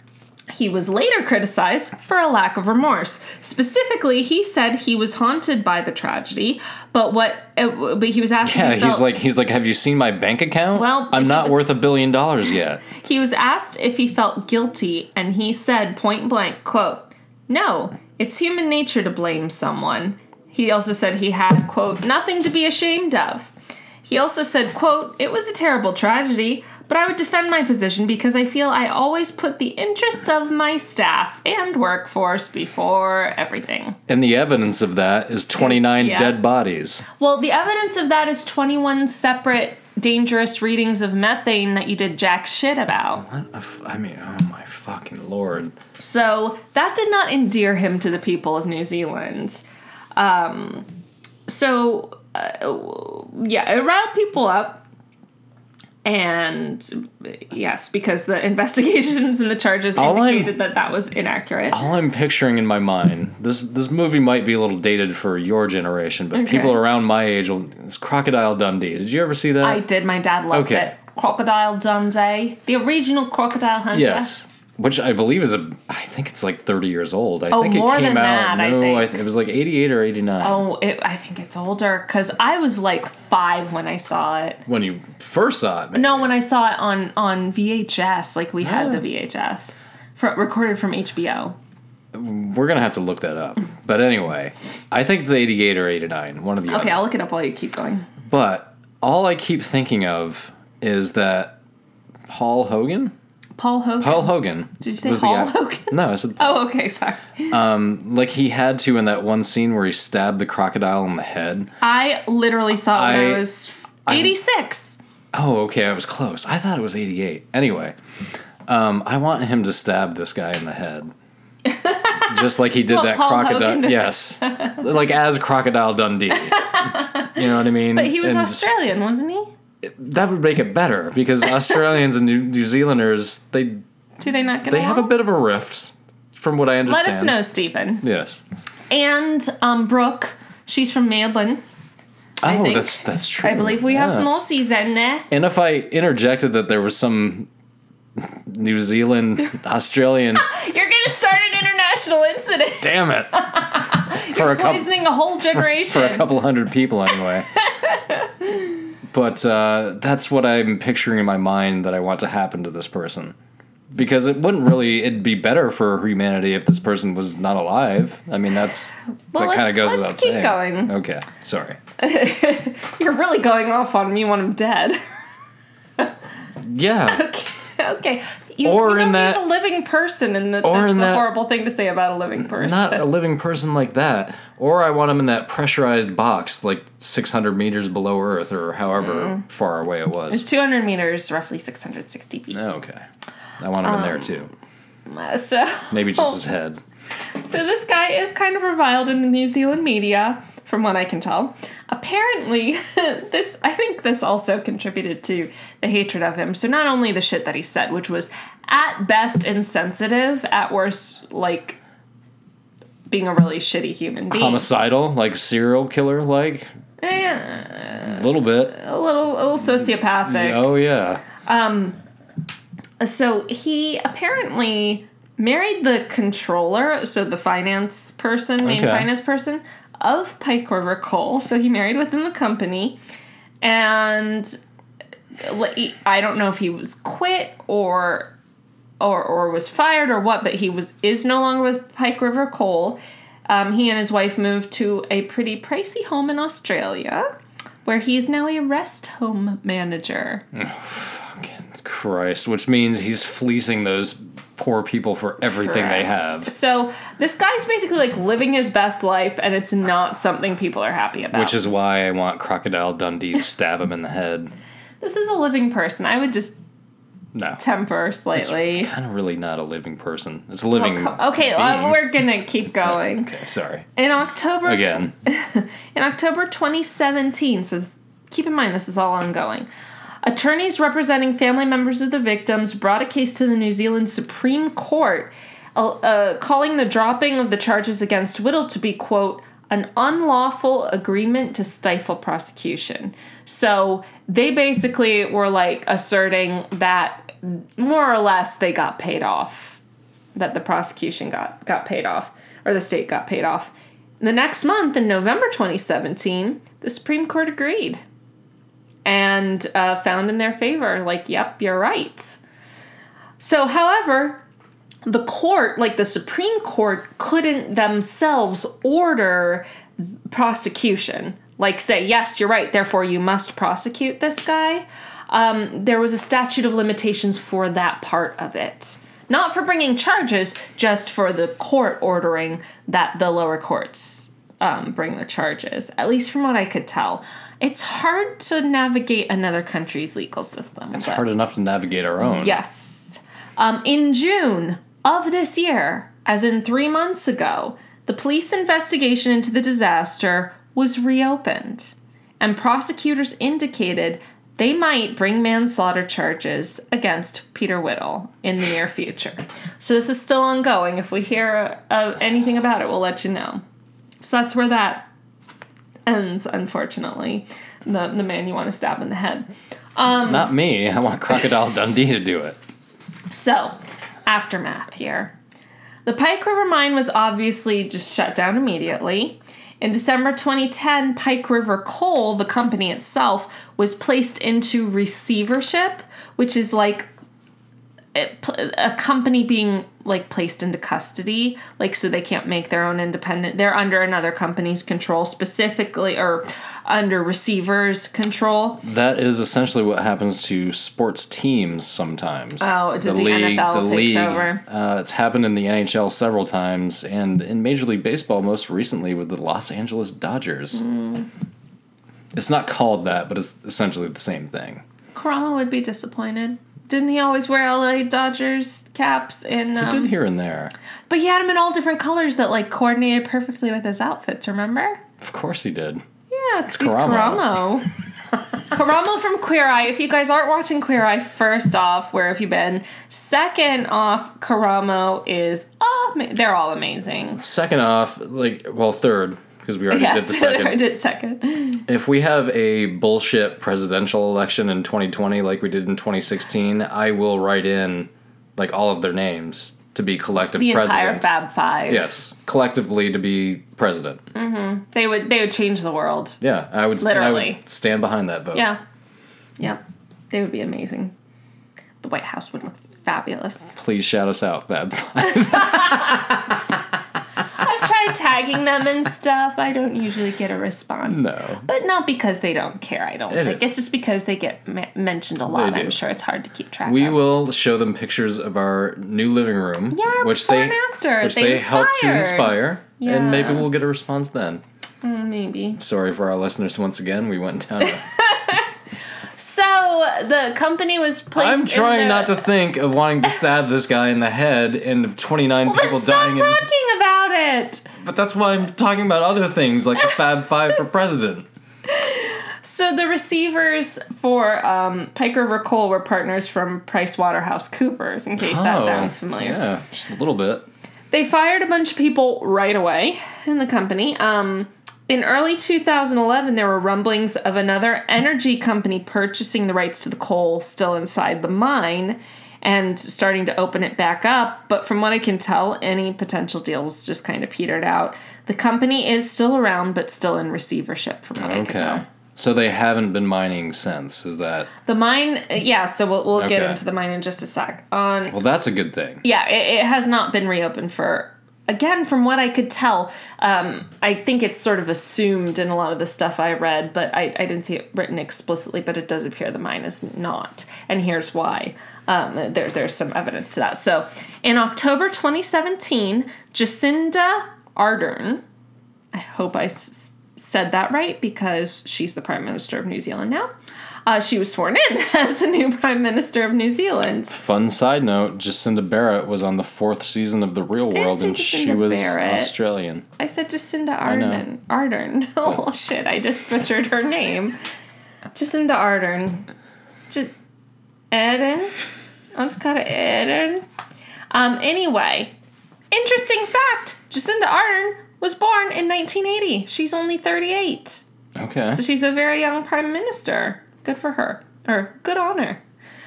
he was later criticized for a lack of remorse specifically he said he was haunted by the tragedy but what uh, but he was asked if Yeah, he, he's like he's like, have you seen my bank account? Well, I'm not was- worth a billion dollars yet. he was asked if he felt guilty and he said point blank quote no it's human nature to blame someone he also said he had quote nothing to be ashamed of he also said quote it was a terrible tragedy but i would defend my position because i feel i always put the interests of my staff and workforce before everything And the evidence of that is 29 yeah. dead bodies. well the evidence of that is 21 separate dangerous readings of methane that you did jack shit about f- I mean, oh my fucking lord. So that did not endear him to the people of New Zealand. Um, so, uh, yeah, it riled people up. And yes, because the investigations and the charges All I'm- that that was inaccurate. All I'm picturing in my mind, this this movie might be a little dated for your generation, but Okay. people around my age will. It's Crocodile Dundee. Did you ever see that? I did. My dad loved Okay. it. Crocodile Dundee, the original Crocodile Hunter. yes. Which I believe is a. I think it's like 30 years old. I Oh, think it more came than out. that, I no, think. th- it was like 88 or 89 Oh, it, I think it's older because I was like five when I saw it. when you first saw it. No, when I saw it on on VHS, like we had Ah. the VHS for, recorded from HBO. We're gonna have to look that up. But anyway, I think it's 88 or 89, one of the Okay, other. I'll look it up while you keep going. But all I keep thinking of is that Paul Hogan. Paul Hogan. Paul Hogan. Did you say Paul Hogan? No, I said Oh, okay, sorry. Um, like he had to in that one scene where he stabbed the crocodile in the head. I literally saw it when I I- was 86. Oh, okay, I was close. I thought it was 88. Anyway, um, I want him to stab this guy in the head. Just like he did Well, that Paul crocodile. Hogan- Yes. like as Crocodile Dundee. You know what I mean? but he was And Australian, wasn't he? That would make it better because Australians and New, New Zealanders, they Do they not get they have a bit of a rift, from what I understand. Let us know, Stephen. Yes. And um, Brooke, she's from Melbourne. Oh, that's that's true. I believe we have some Yes. Aussies in there. And if I interjected that there was some New Zealand Australian, You're gonna start an international incident, damn it, for a couple poisoning a whole generation. for a couple hundred people anyway. But uh, that's what I'm picturing in my mind that I want to happen to this person. Because it wouldn't really, it'd be better for humanity if this person was not alive. I mean, that's Well, that kind of goes let's without keep saying. going. Okay, sorry. You're really going off on me when I'm dead. Yeah, okay. okay. You, Or you know in that- he's a living person, and that, that's a that- horrible thing to say about a living person. not a living person like that. Or I want him in that pressurized box, like 600 meters below Earth, or however Mm. far away it was. It's was. 200 meters, roughly 660 feet. Okay, I want him in Um, there too. Uh, So, Maybe just his head. so this guy is kind of reviled in the New Zealand media, from what I can tell. Apparently, this I think this also contributed to the hatred of him. So not only the shit that he said, which was at best insensitive, at worst like being a really shitty human being. Homicidal, like serial killer, like Eh, a little bit. a little, a little sociopathic. Oh yeah. Um so he apparently married the controller, so the finance person, main Okay. finance person of Pike River Coal. So he married within the company, and I don't know if he was quit or or or was fired or what, but he was is no longer with Pike River Coal. Um, he and his wife moved to a pretty pricey home in Australia, where he's now a rest home manager. Fucking Christ, which means he's fleecing those poor people for everything they have. So this guy's basically like living his best life, and it's not something people are happy about. Which is why I want Crocodile Dundee to stab him in the head. this is a living person. I would just No. temper slightly. Kind of really not a living person. It's a living. Oh, okay, being. we're gonna keep oh, going. Okay, sorry. In October, Again. in October 2017. So keep in mind this is all ongoing. Attorneys representing family members of the victims brought a case to the New Zealand Supreme Court, uh, uh, calling the dropping of the charges against Whittle to be, quote, an unlawful agreement to stifle prosecution. So they basically were like asserting that more or less they got paid off, that the prosecution got, got paid off, or the state got paid off. The next month, in November 2017, the Supreme Court agreed and uh, found in their favor, like, yep, you're right. So, however, the court, like the Supreme Court, couldn't themselves order prosecution. Like, say, yes, you're right, therefore you must prosecute this guy. Um, there was a statute of limitations for that part of it. Not for bringing charges, just for the court ordering that the lower courts um, bring the charges, at least from what I could tell. It's hard to navigate another country's legal system. It's but- hard enough to navigate our own. Yes. Um, in June of this year, as in three months ago, the police investigation into the disaster was reopened, and prosecutors indicated they might bring manslaughter charges against Peter Whittle in the near future. So this is still ongoing. If we hear uh, anything about it, we'll let you know. So that's where that ends, unfortunately. The, the man you want to stab in the head. Um, Not me. I want Crocodile Dundee to do it. So, aftermath here. The Pike River mine was obviously just shut down immediately. In December 2010, Pike River Coal, the company itself, was placed into receivership, which is like a, a company being like placed into custody, like so they can't make their own independent. They're under another company's control, specifically or under receivers' control. That is essentially what happens to sports teams sometimes. Oh, did the NFL takes over? Uh, it's happened in the NHL several times, and in Major League Baseball most recently with the Los Angeles Dodgers. Hmm. It's not called that, but it's essentially the same thing. Karamo would be disappointed. Didn't he always wear LA Dodgers caps? And um, did here and there. but he had them in all different colors that like coordinated perfectly with his outfits. Remember? Of course he did. Yeah, 'cause he's Karamo. Karamo. Karamo from Queer Eye. If you guys aren't watching Queer Eye, first off, where have you been? Second off, Karamo is oh, they're all amazing. Second off, like, well, third, because we already did the second. I did second. If we have a bullshit presidential election in 2020 like we did in 2016, I will write in like all of their names to be collective The president. entire Fab Five. Yes, collectively to be president. Mm-hmm. They would they would change the world. Yeah, I would. I Literally. would stand behind that vote. Yeah. Yep. They would be amazing. The White House would look fabulous. Please shout us out, Fab Five. Tagging them and stuff. I don't usually get a response. No. But not because they don't care, I don't It think. is. It's just because they get ma- mentioned a lot. I'm sure it's hard to keep track We of. will show them pictures of our new living room, Yeah, which before they and after. which They they, help to inspire, and maybe we'll get a response then. Mm, Maybe. Sorry for our listeners once again. We went down. A, So the company was placed. I'm in trying the- not to think of wanting to stab this guy in the head and of 29 Well, people then stop dying. talking In, about it. but that's why I'm talking about other things like the Fab Five for president. So the receivers for um, Pike River Coal were partners from Price Waterhouse Coopers. In case that Oh, sounds familiar. Yeah, just a little bit. They fired a bunch of people right away in the company. Um, in early 2011, there were rumblings of another energy company purchasing the rights to the coal still inside the mine and starting to open it back up. But from what I can tell, any potential deals just kind of petered out. The company is still around, but still in receivership, from what I can Okay. tell. So they haven't been mining since. Is that The mine, yeah. So we'll, we'll get into the mine in just a sec. On well? That's a good thing. yeah, it, it has not been reopened for. Again, from what I could tell, um, I think it's sort of assumed in a lot of the stuff I read, but I, I didn't see it written explicitly. But it does appear the mine is not, and here's why. Um, there, there's some evidence to that. So, in October 2017, Jacinda Ardern, I hope I s- said that right because she's the Prime Minister of New Zealand now. Uh, she was sworn in as the new Prime Minister of New Zealand. Fun side note: Jacinda Barrett was on the fourth season of The Real World, and she was Barrett. Australian. I said Jacinda. Ardern. Ardern. Oh shit! I just butchered her name. Jacinda Ardern. Just Eden. I just call it Eden. Um, anyway, interesting fact Jacinda Ardern was born in 1980. She's only 38. Okay. So she's a very young prime minister. Good for her. Or good on her.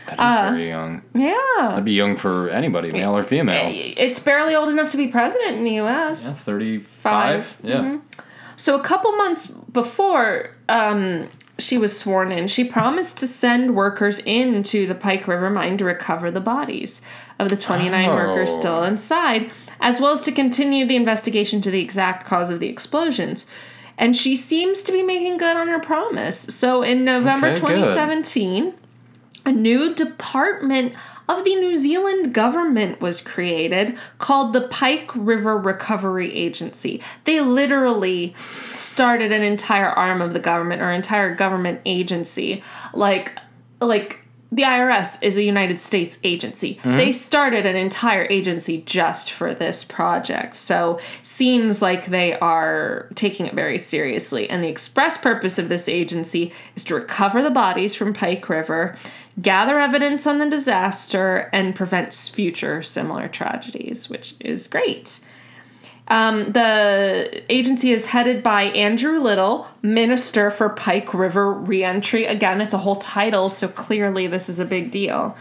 That is uh, very young. Yeah. That'd be young for anybody, male or female. It's barely old enough to be president in the US. Thirty-five. Five. Yeah. So a couple months before um, she was sworn in, she promised to send workers into the Pike River mine to recover the bodies of the 29 workers still inside, as well as to continue the investigation to the exact cause of the explosions. And she seems to be making good on her promise. So in November Okay, good. 2017, a new department of the New Zealand government was created called the Pike River Recovery Agency. They literally started an entire arm of the government or entire government agency. Like like the IRS is a United States agency. Mm-hmm. They started an entire agency just for this project. So seems like they are taking it very seriously. And the express purpose of this agency is to recover the bodies from Pike River, gather evidence on the disaster, and prevent future similar tragedies, which is great. Um, the agency is headed by Andrew Little, Minister for Pike River Reentry. Again, it's a whole title, so clearly this is a big deal.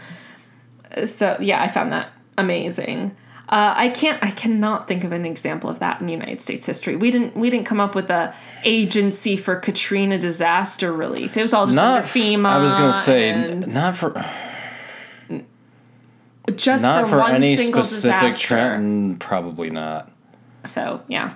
So yeah, I found that amazing. Uh, I can't. I cannot think of an example of that in United States history. We didn't. We didn't come up with a agency for Katrina disaster relief. It was all just Not. under FEMA. I was gonna say not for just not for, for one any single specific trend. Probably not. So yeah,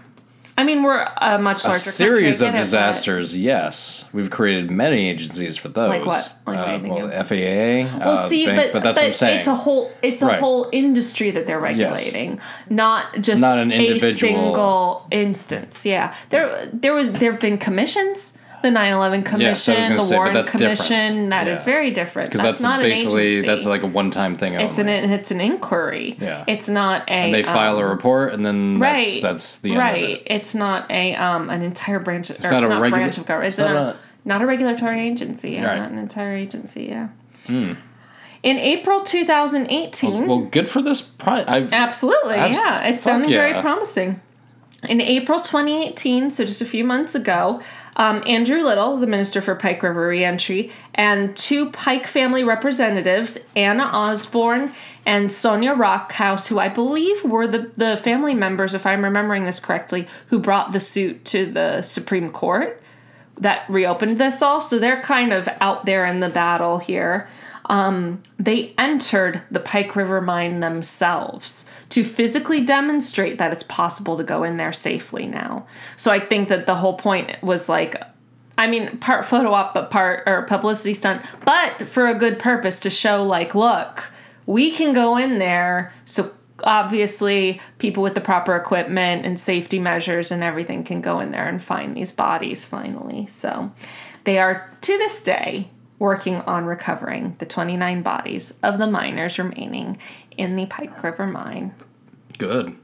I mean we're a much larger A series of get it, disasters. Yes, we've created many agencies for those. Like what? Like what are you uh, well, FAA. Well, uh, see, bank- but, that's what I'm saying. it's a whole it's a Right. whole industry that they're regulating, not just Not an a individual- single instance. Yeah, there there was there have been commissions. The 9/11 Commission, Yes, I the say, Warren that's different. Commission. That is Yeah. very different. because that's, not basically an that's like a one-time thing only. it's an it's an inquiry. Yeah. it's not a. and they file um, a report, and then that's, right. that's the end right. of it. It's not a um an entire branch. It's not a not branch of government. It's, it's not not, a, not a regulatory agency. Yeah, Right. Hmm. not an entire agency. Yeah. In April 2018. Well, good for this. Pri- I've, Absolutely, Abs- yeah. It's sounding very promising. In April 2018, so just a few months ago, um, Andrew Little, the Minister for Pike River Reentry, and two Pike family representatives, Anna Osborne and Sonya Rockhouse, who I believe were the, the family members, if I'm remembering this correctly, who brought the suit to the Supreme Court that reopened this all. So they're kind of out there in the battle here. Um, they entered the Pike River mine themselves to physically demonstrate that it's possible to go in there safely now. So I think that the whole point was like, I mean, part photo op, but part or publicity stunt, but for a good purpose to show like, look, we can go in there. So obviously, people with the proper equipment and safety measures and everything can go in there and find these bodies finally. So they are to this day working on recovering the 29 bodies of the miners remaining in the Pike River mine. good.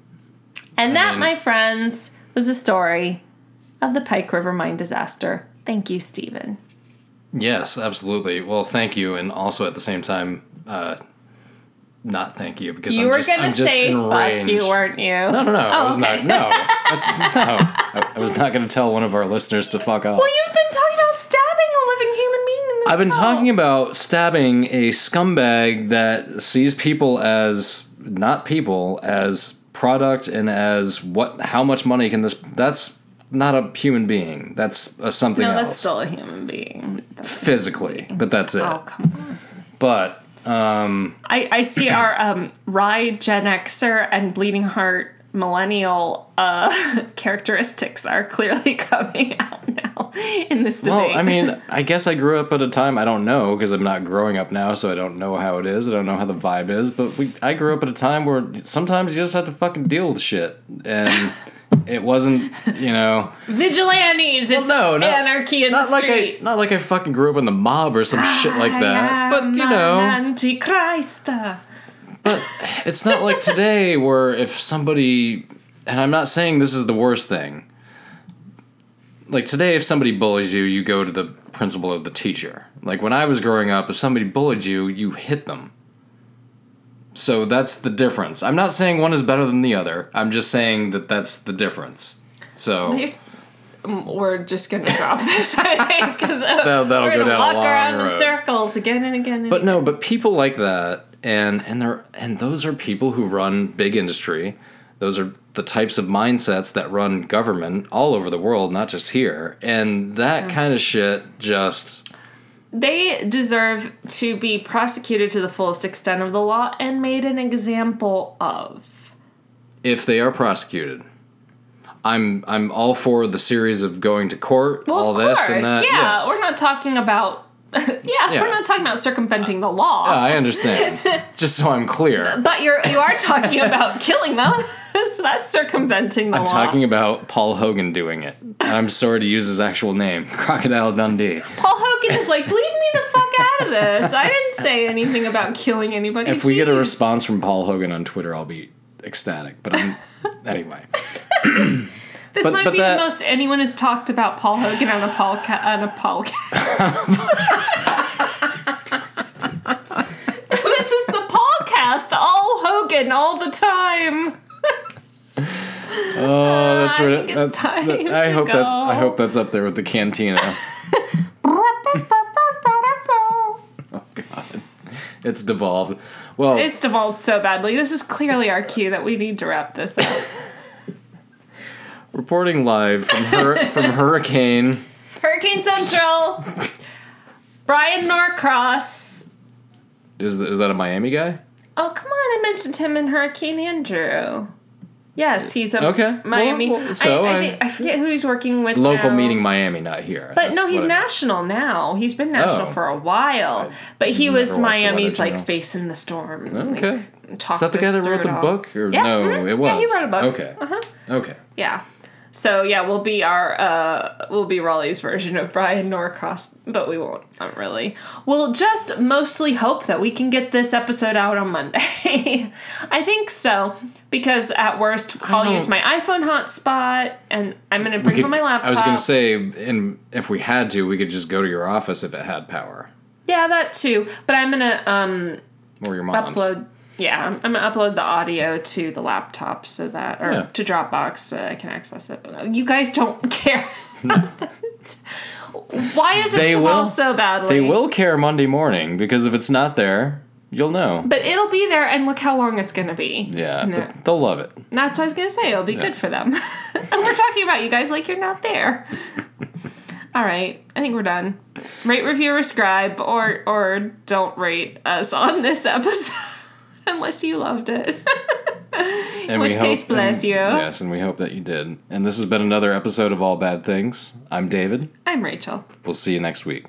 And that, mean- my friends, was the story of the Pike River mine disaster. Thank you, Stephen. Yes, absolutely. Well, thank you, and also at the same time, uh, not thank you because You I'm were just, gonna I'm just say enraged. fuck you, weren't you? No, no, no. I Oh, was okay. not. No, that's no. I, I was not going to tell one of our listeners to fuck off. Well, you've been talking about stabbing a living human being in this I've been talking about stabbing a scumbag that sees people as not people, as product, and as what? How much money can this? That's not a human being. That's a something No, else. that's still a human being. That's- physically, but that's it. Oh, come on. But I, I see our um, Rye Gen Xer and Bleeding Heart millennial uh, characteristics are clearly coming out now in this debate. Well, I mean, I guess I grew up at a time I don't know because I'm not growing up now, so I don't know how it is. I don't know how the vibe is, but we I grew up at a time where sometimes you just have to fucking deal with shit, and it wasn't, you know, vigilantes. It's no, not- anarchy in not the like street. I not like I fucking grew up in the mob or some shit like that. But you know, an antichrist. But it's not like today where if somebody and I'm not saying this is the worst thing. Like today if somebody bullies you, you go to the principal or the teacher. Like when I was growing up, if somebody bullied you, you hit them. So that's the difference. I'm not saying one is better than the other. I'm just saying that that's the difference. So We're just gonna drop this, I think, because That'll- that'll we're go gonna down a walk around in circles again and again. And But again. no, but people like that, and and they're and those are people who run big industry. Those are the types of mindsets that run government all over the world, not just here. And that kind of shit just they deserve to be prosecuted to the fullest extent of the law and made an example of. if they are prosecuted. I'm I'm all for the series of going to court, Well, all this course, and that. yeah. yes. We're not talking about. Yeah, Yeah. we're not talking about circumventing the law. Yeah, I understand. Just so I'm clear. But you're you are talking about killing them, so that's circumventing the law. I'm talking about Paul Hogan doing it. I'm sorry to use his actual name, Crocodile Dundee. Paul Hogan is like, leave me the fuck out of this. I didn't say anything about killing anybody. If we get a response from Paul Hogan on Twitter, I'll be ecstatic. But I'm anyway. this but- might but be that- the most anyone has talked about Paul Hogan on a polca- on a podcast. this is the podcast, all Hogan, all the time. Oh, that's right. think it's that- I hope that's I hope that's up there with the cantina. Oh God, it's devolved. Well, It's devolved so badly. This is clearly our cue that we need to wrap this up. reporting live from Hur- from Hurricane. Hurricane Central. Bryan Norcross. Is th- is that a Miami guy? Oh, come on. I mentioned him in Hurricane Andrew. Yes, he's a Okay. Miami. Well, well, so I, I, I- think- I forget who he's working with. Local now. meeting Miami, not here. But That's no, he's what I- national now. He's been national Oh. for a while. But he was watched the Weather Miami's like Channel. facing the storm. Okay. Like, Is that the guy that wrote the book? Or Yeah, no, mhm. it was. Yeah, he wrote a book. Okay. Uh-huh. Okay. Yeah. So yeah, we'll be our uh we'll be Raleigh's version of Bryan Norcross, but we won't not really. We'll just mostly hope that we can get this episode out on Monday. I think so. Because at worst I'll use my iPhone hotspot and I'm gonna bring Could- home my laptop. I was gonna say, and if we had to, we could just go to your office if it had power, Yeah, that too. But I'm gonna um or your mom's. upload yeah, I'm gonna upload the audio to the laptop so that or Yeah. to Dropbox so I can access it. You guys don't care. Why is this They will- so badly? They will care Monday morning because if it's not there, you'll know. But it'll be there and look how long it's gonna be. Yeah, but they'll love it. that's what I was gonna say. It'll be good for them. and we're talking about you guys like you're not there. All right, I think we're done. Rate, review, or subscribe, or or don't rate us on this episode unless you loved it. And which case, bless and- you. Yes, and we hope that you did. And this has been another episode of All Bad Things. I'm David. I'm Rachel. We'll see you next week.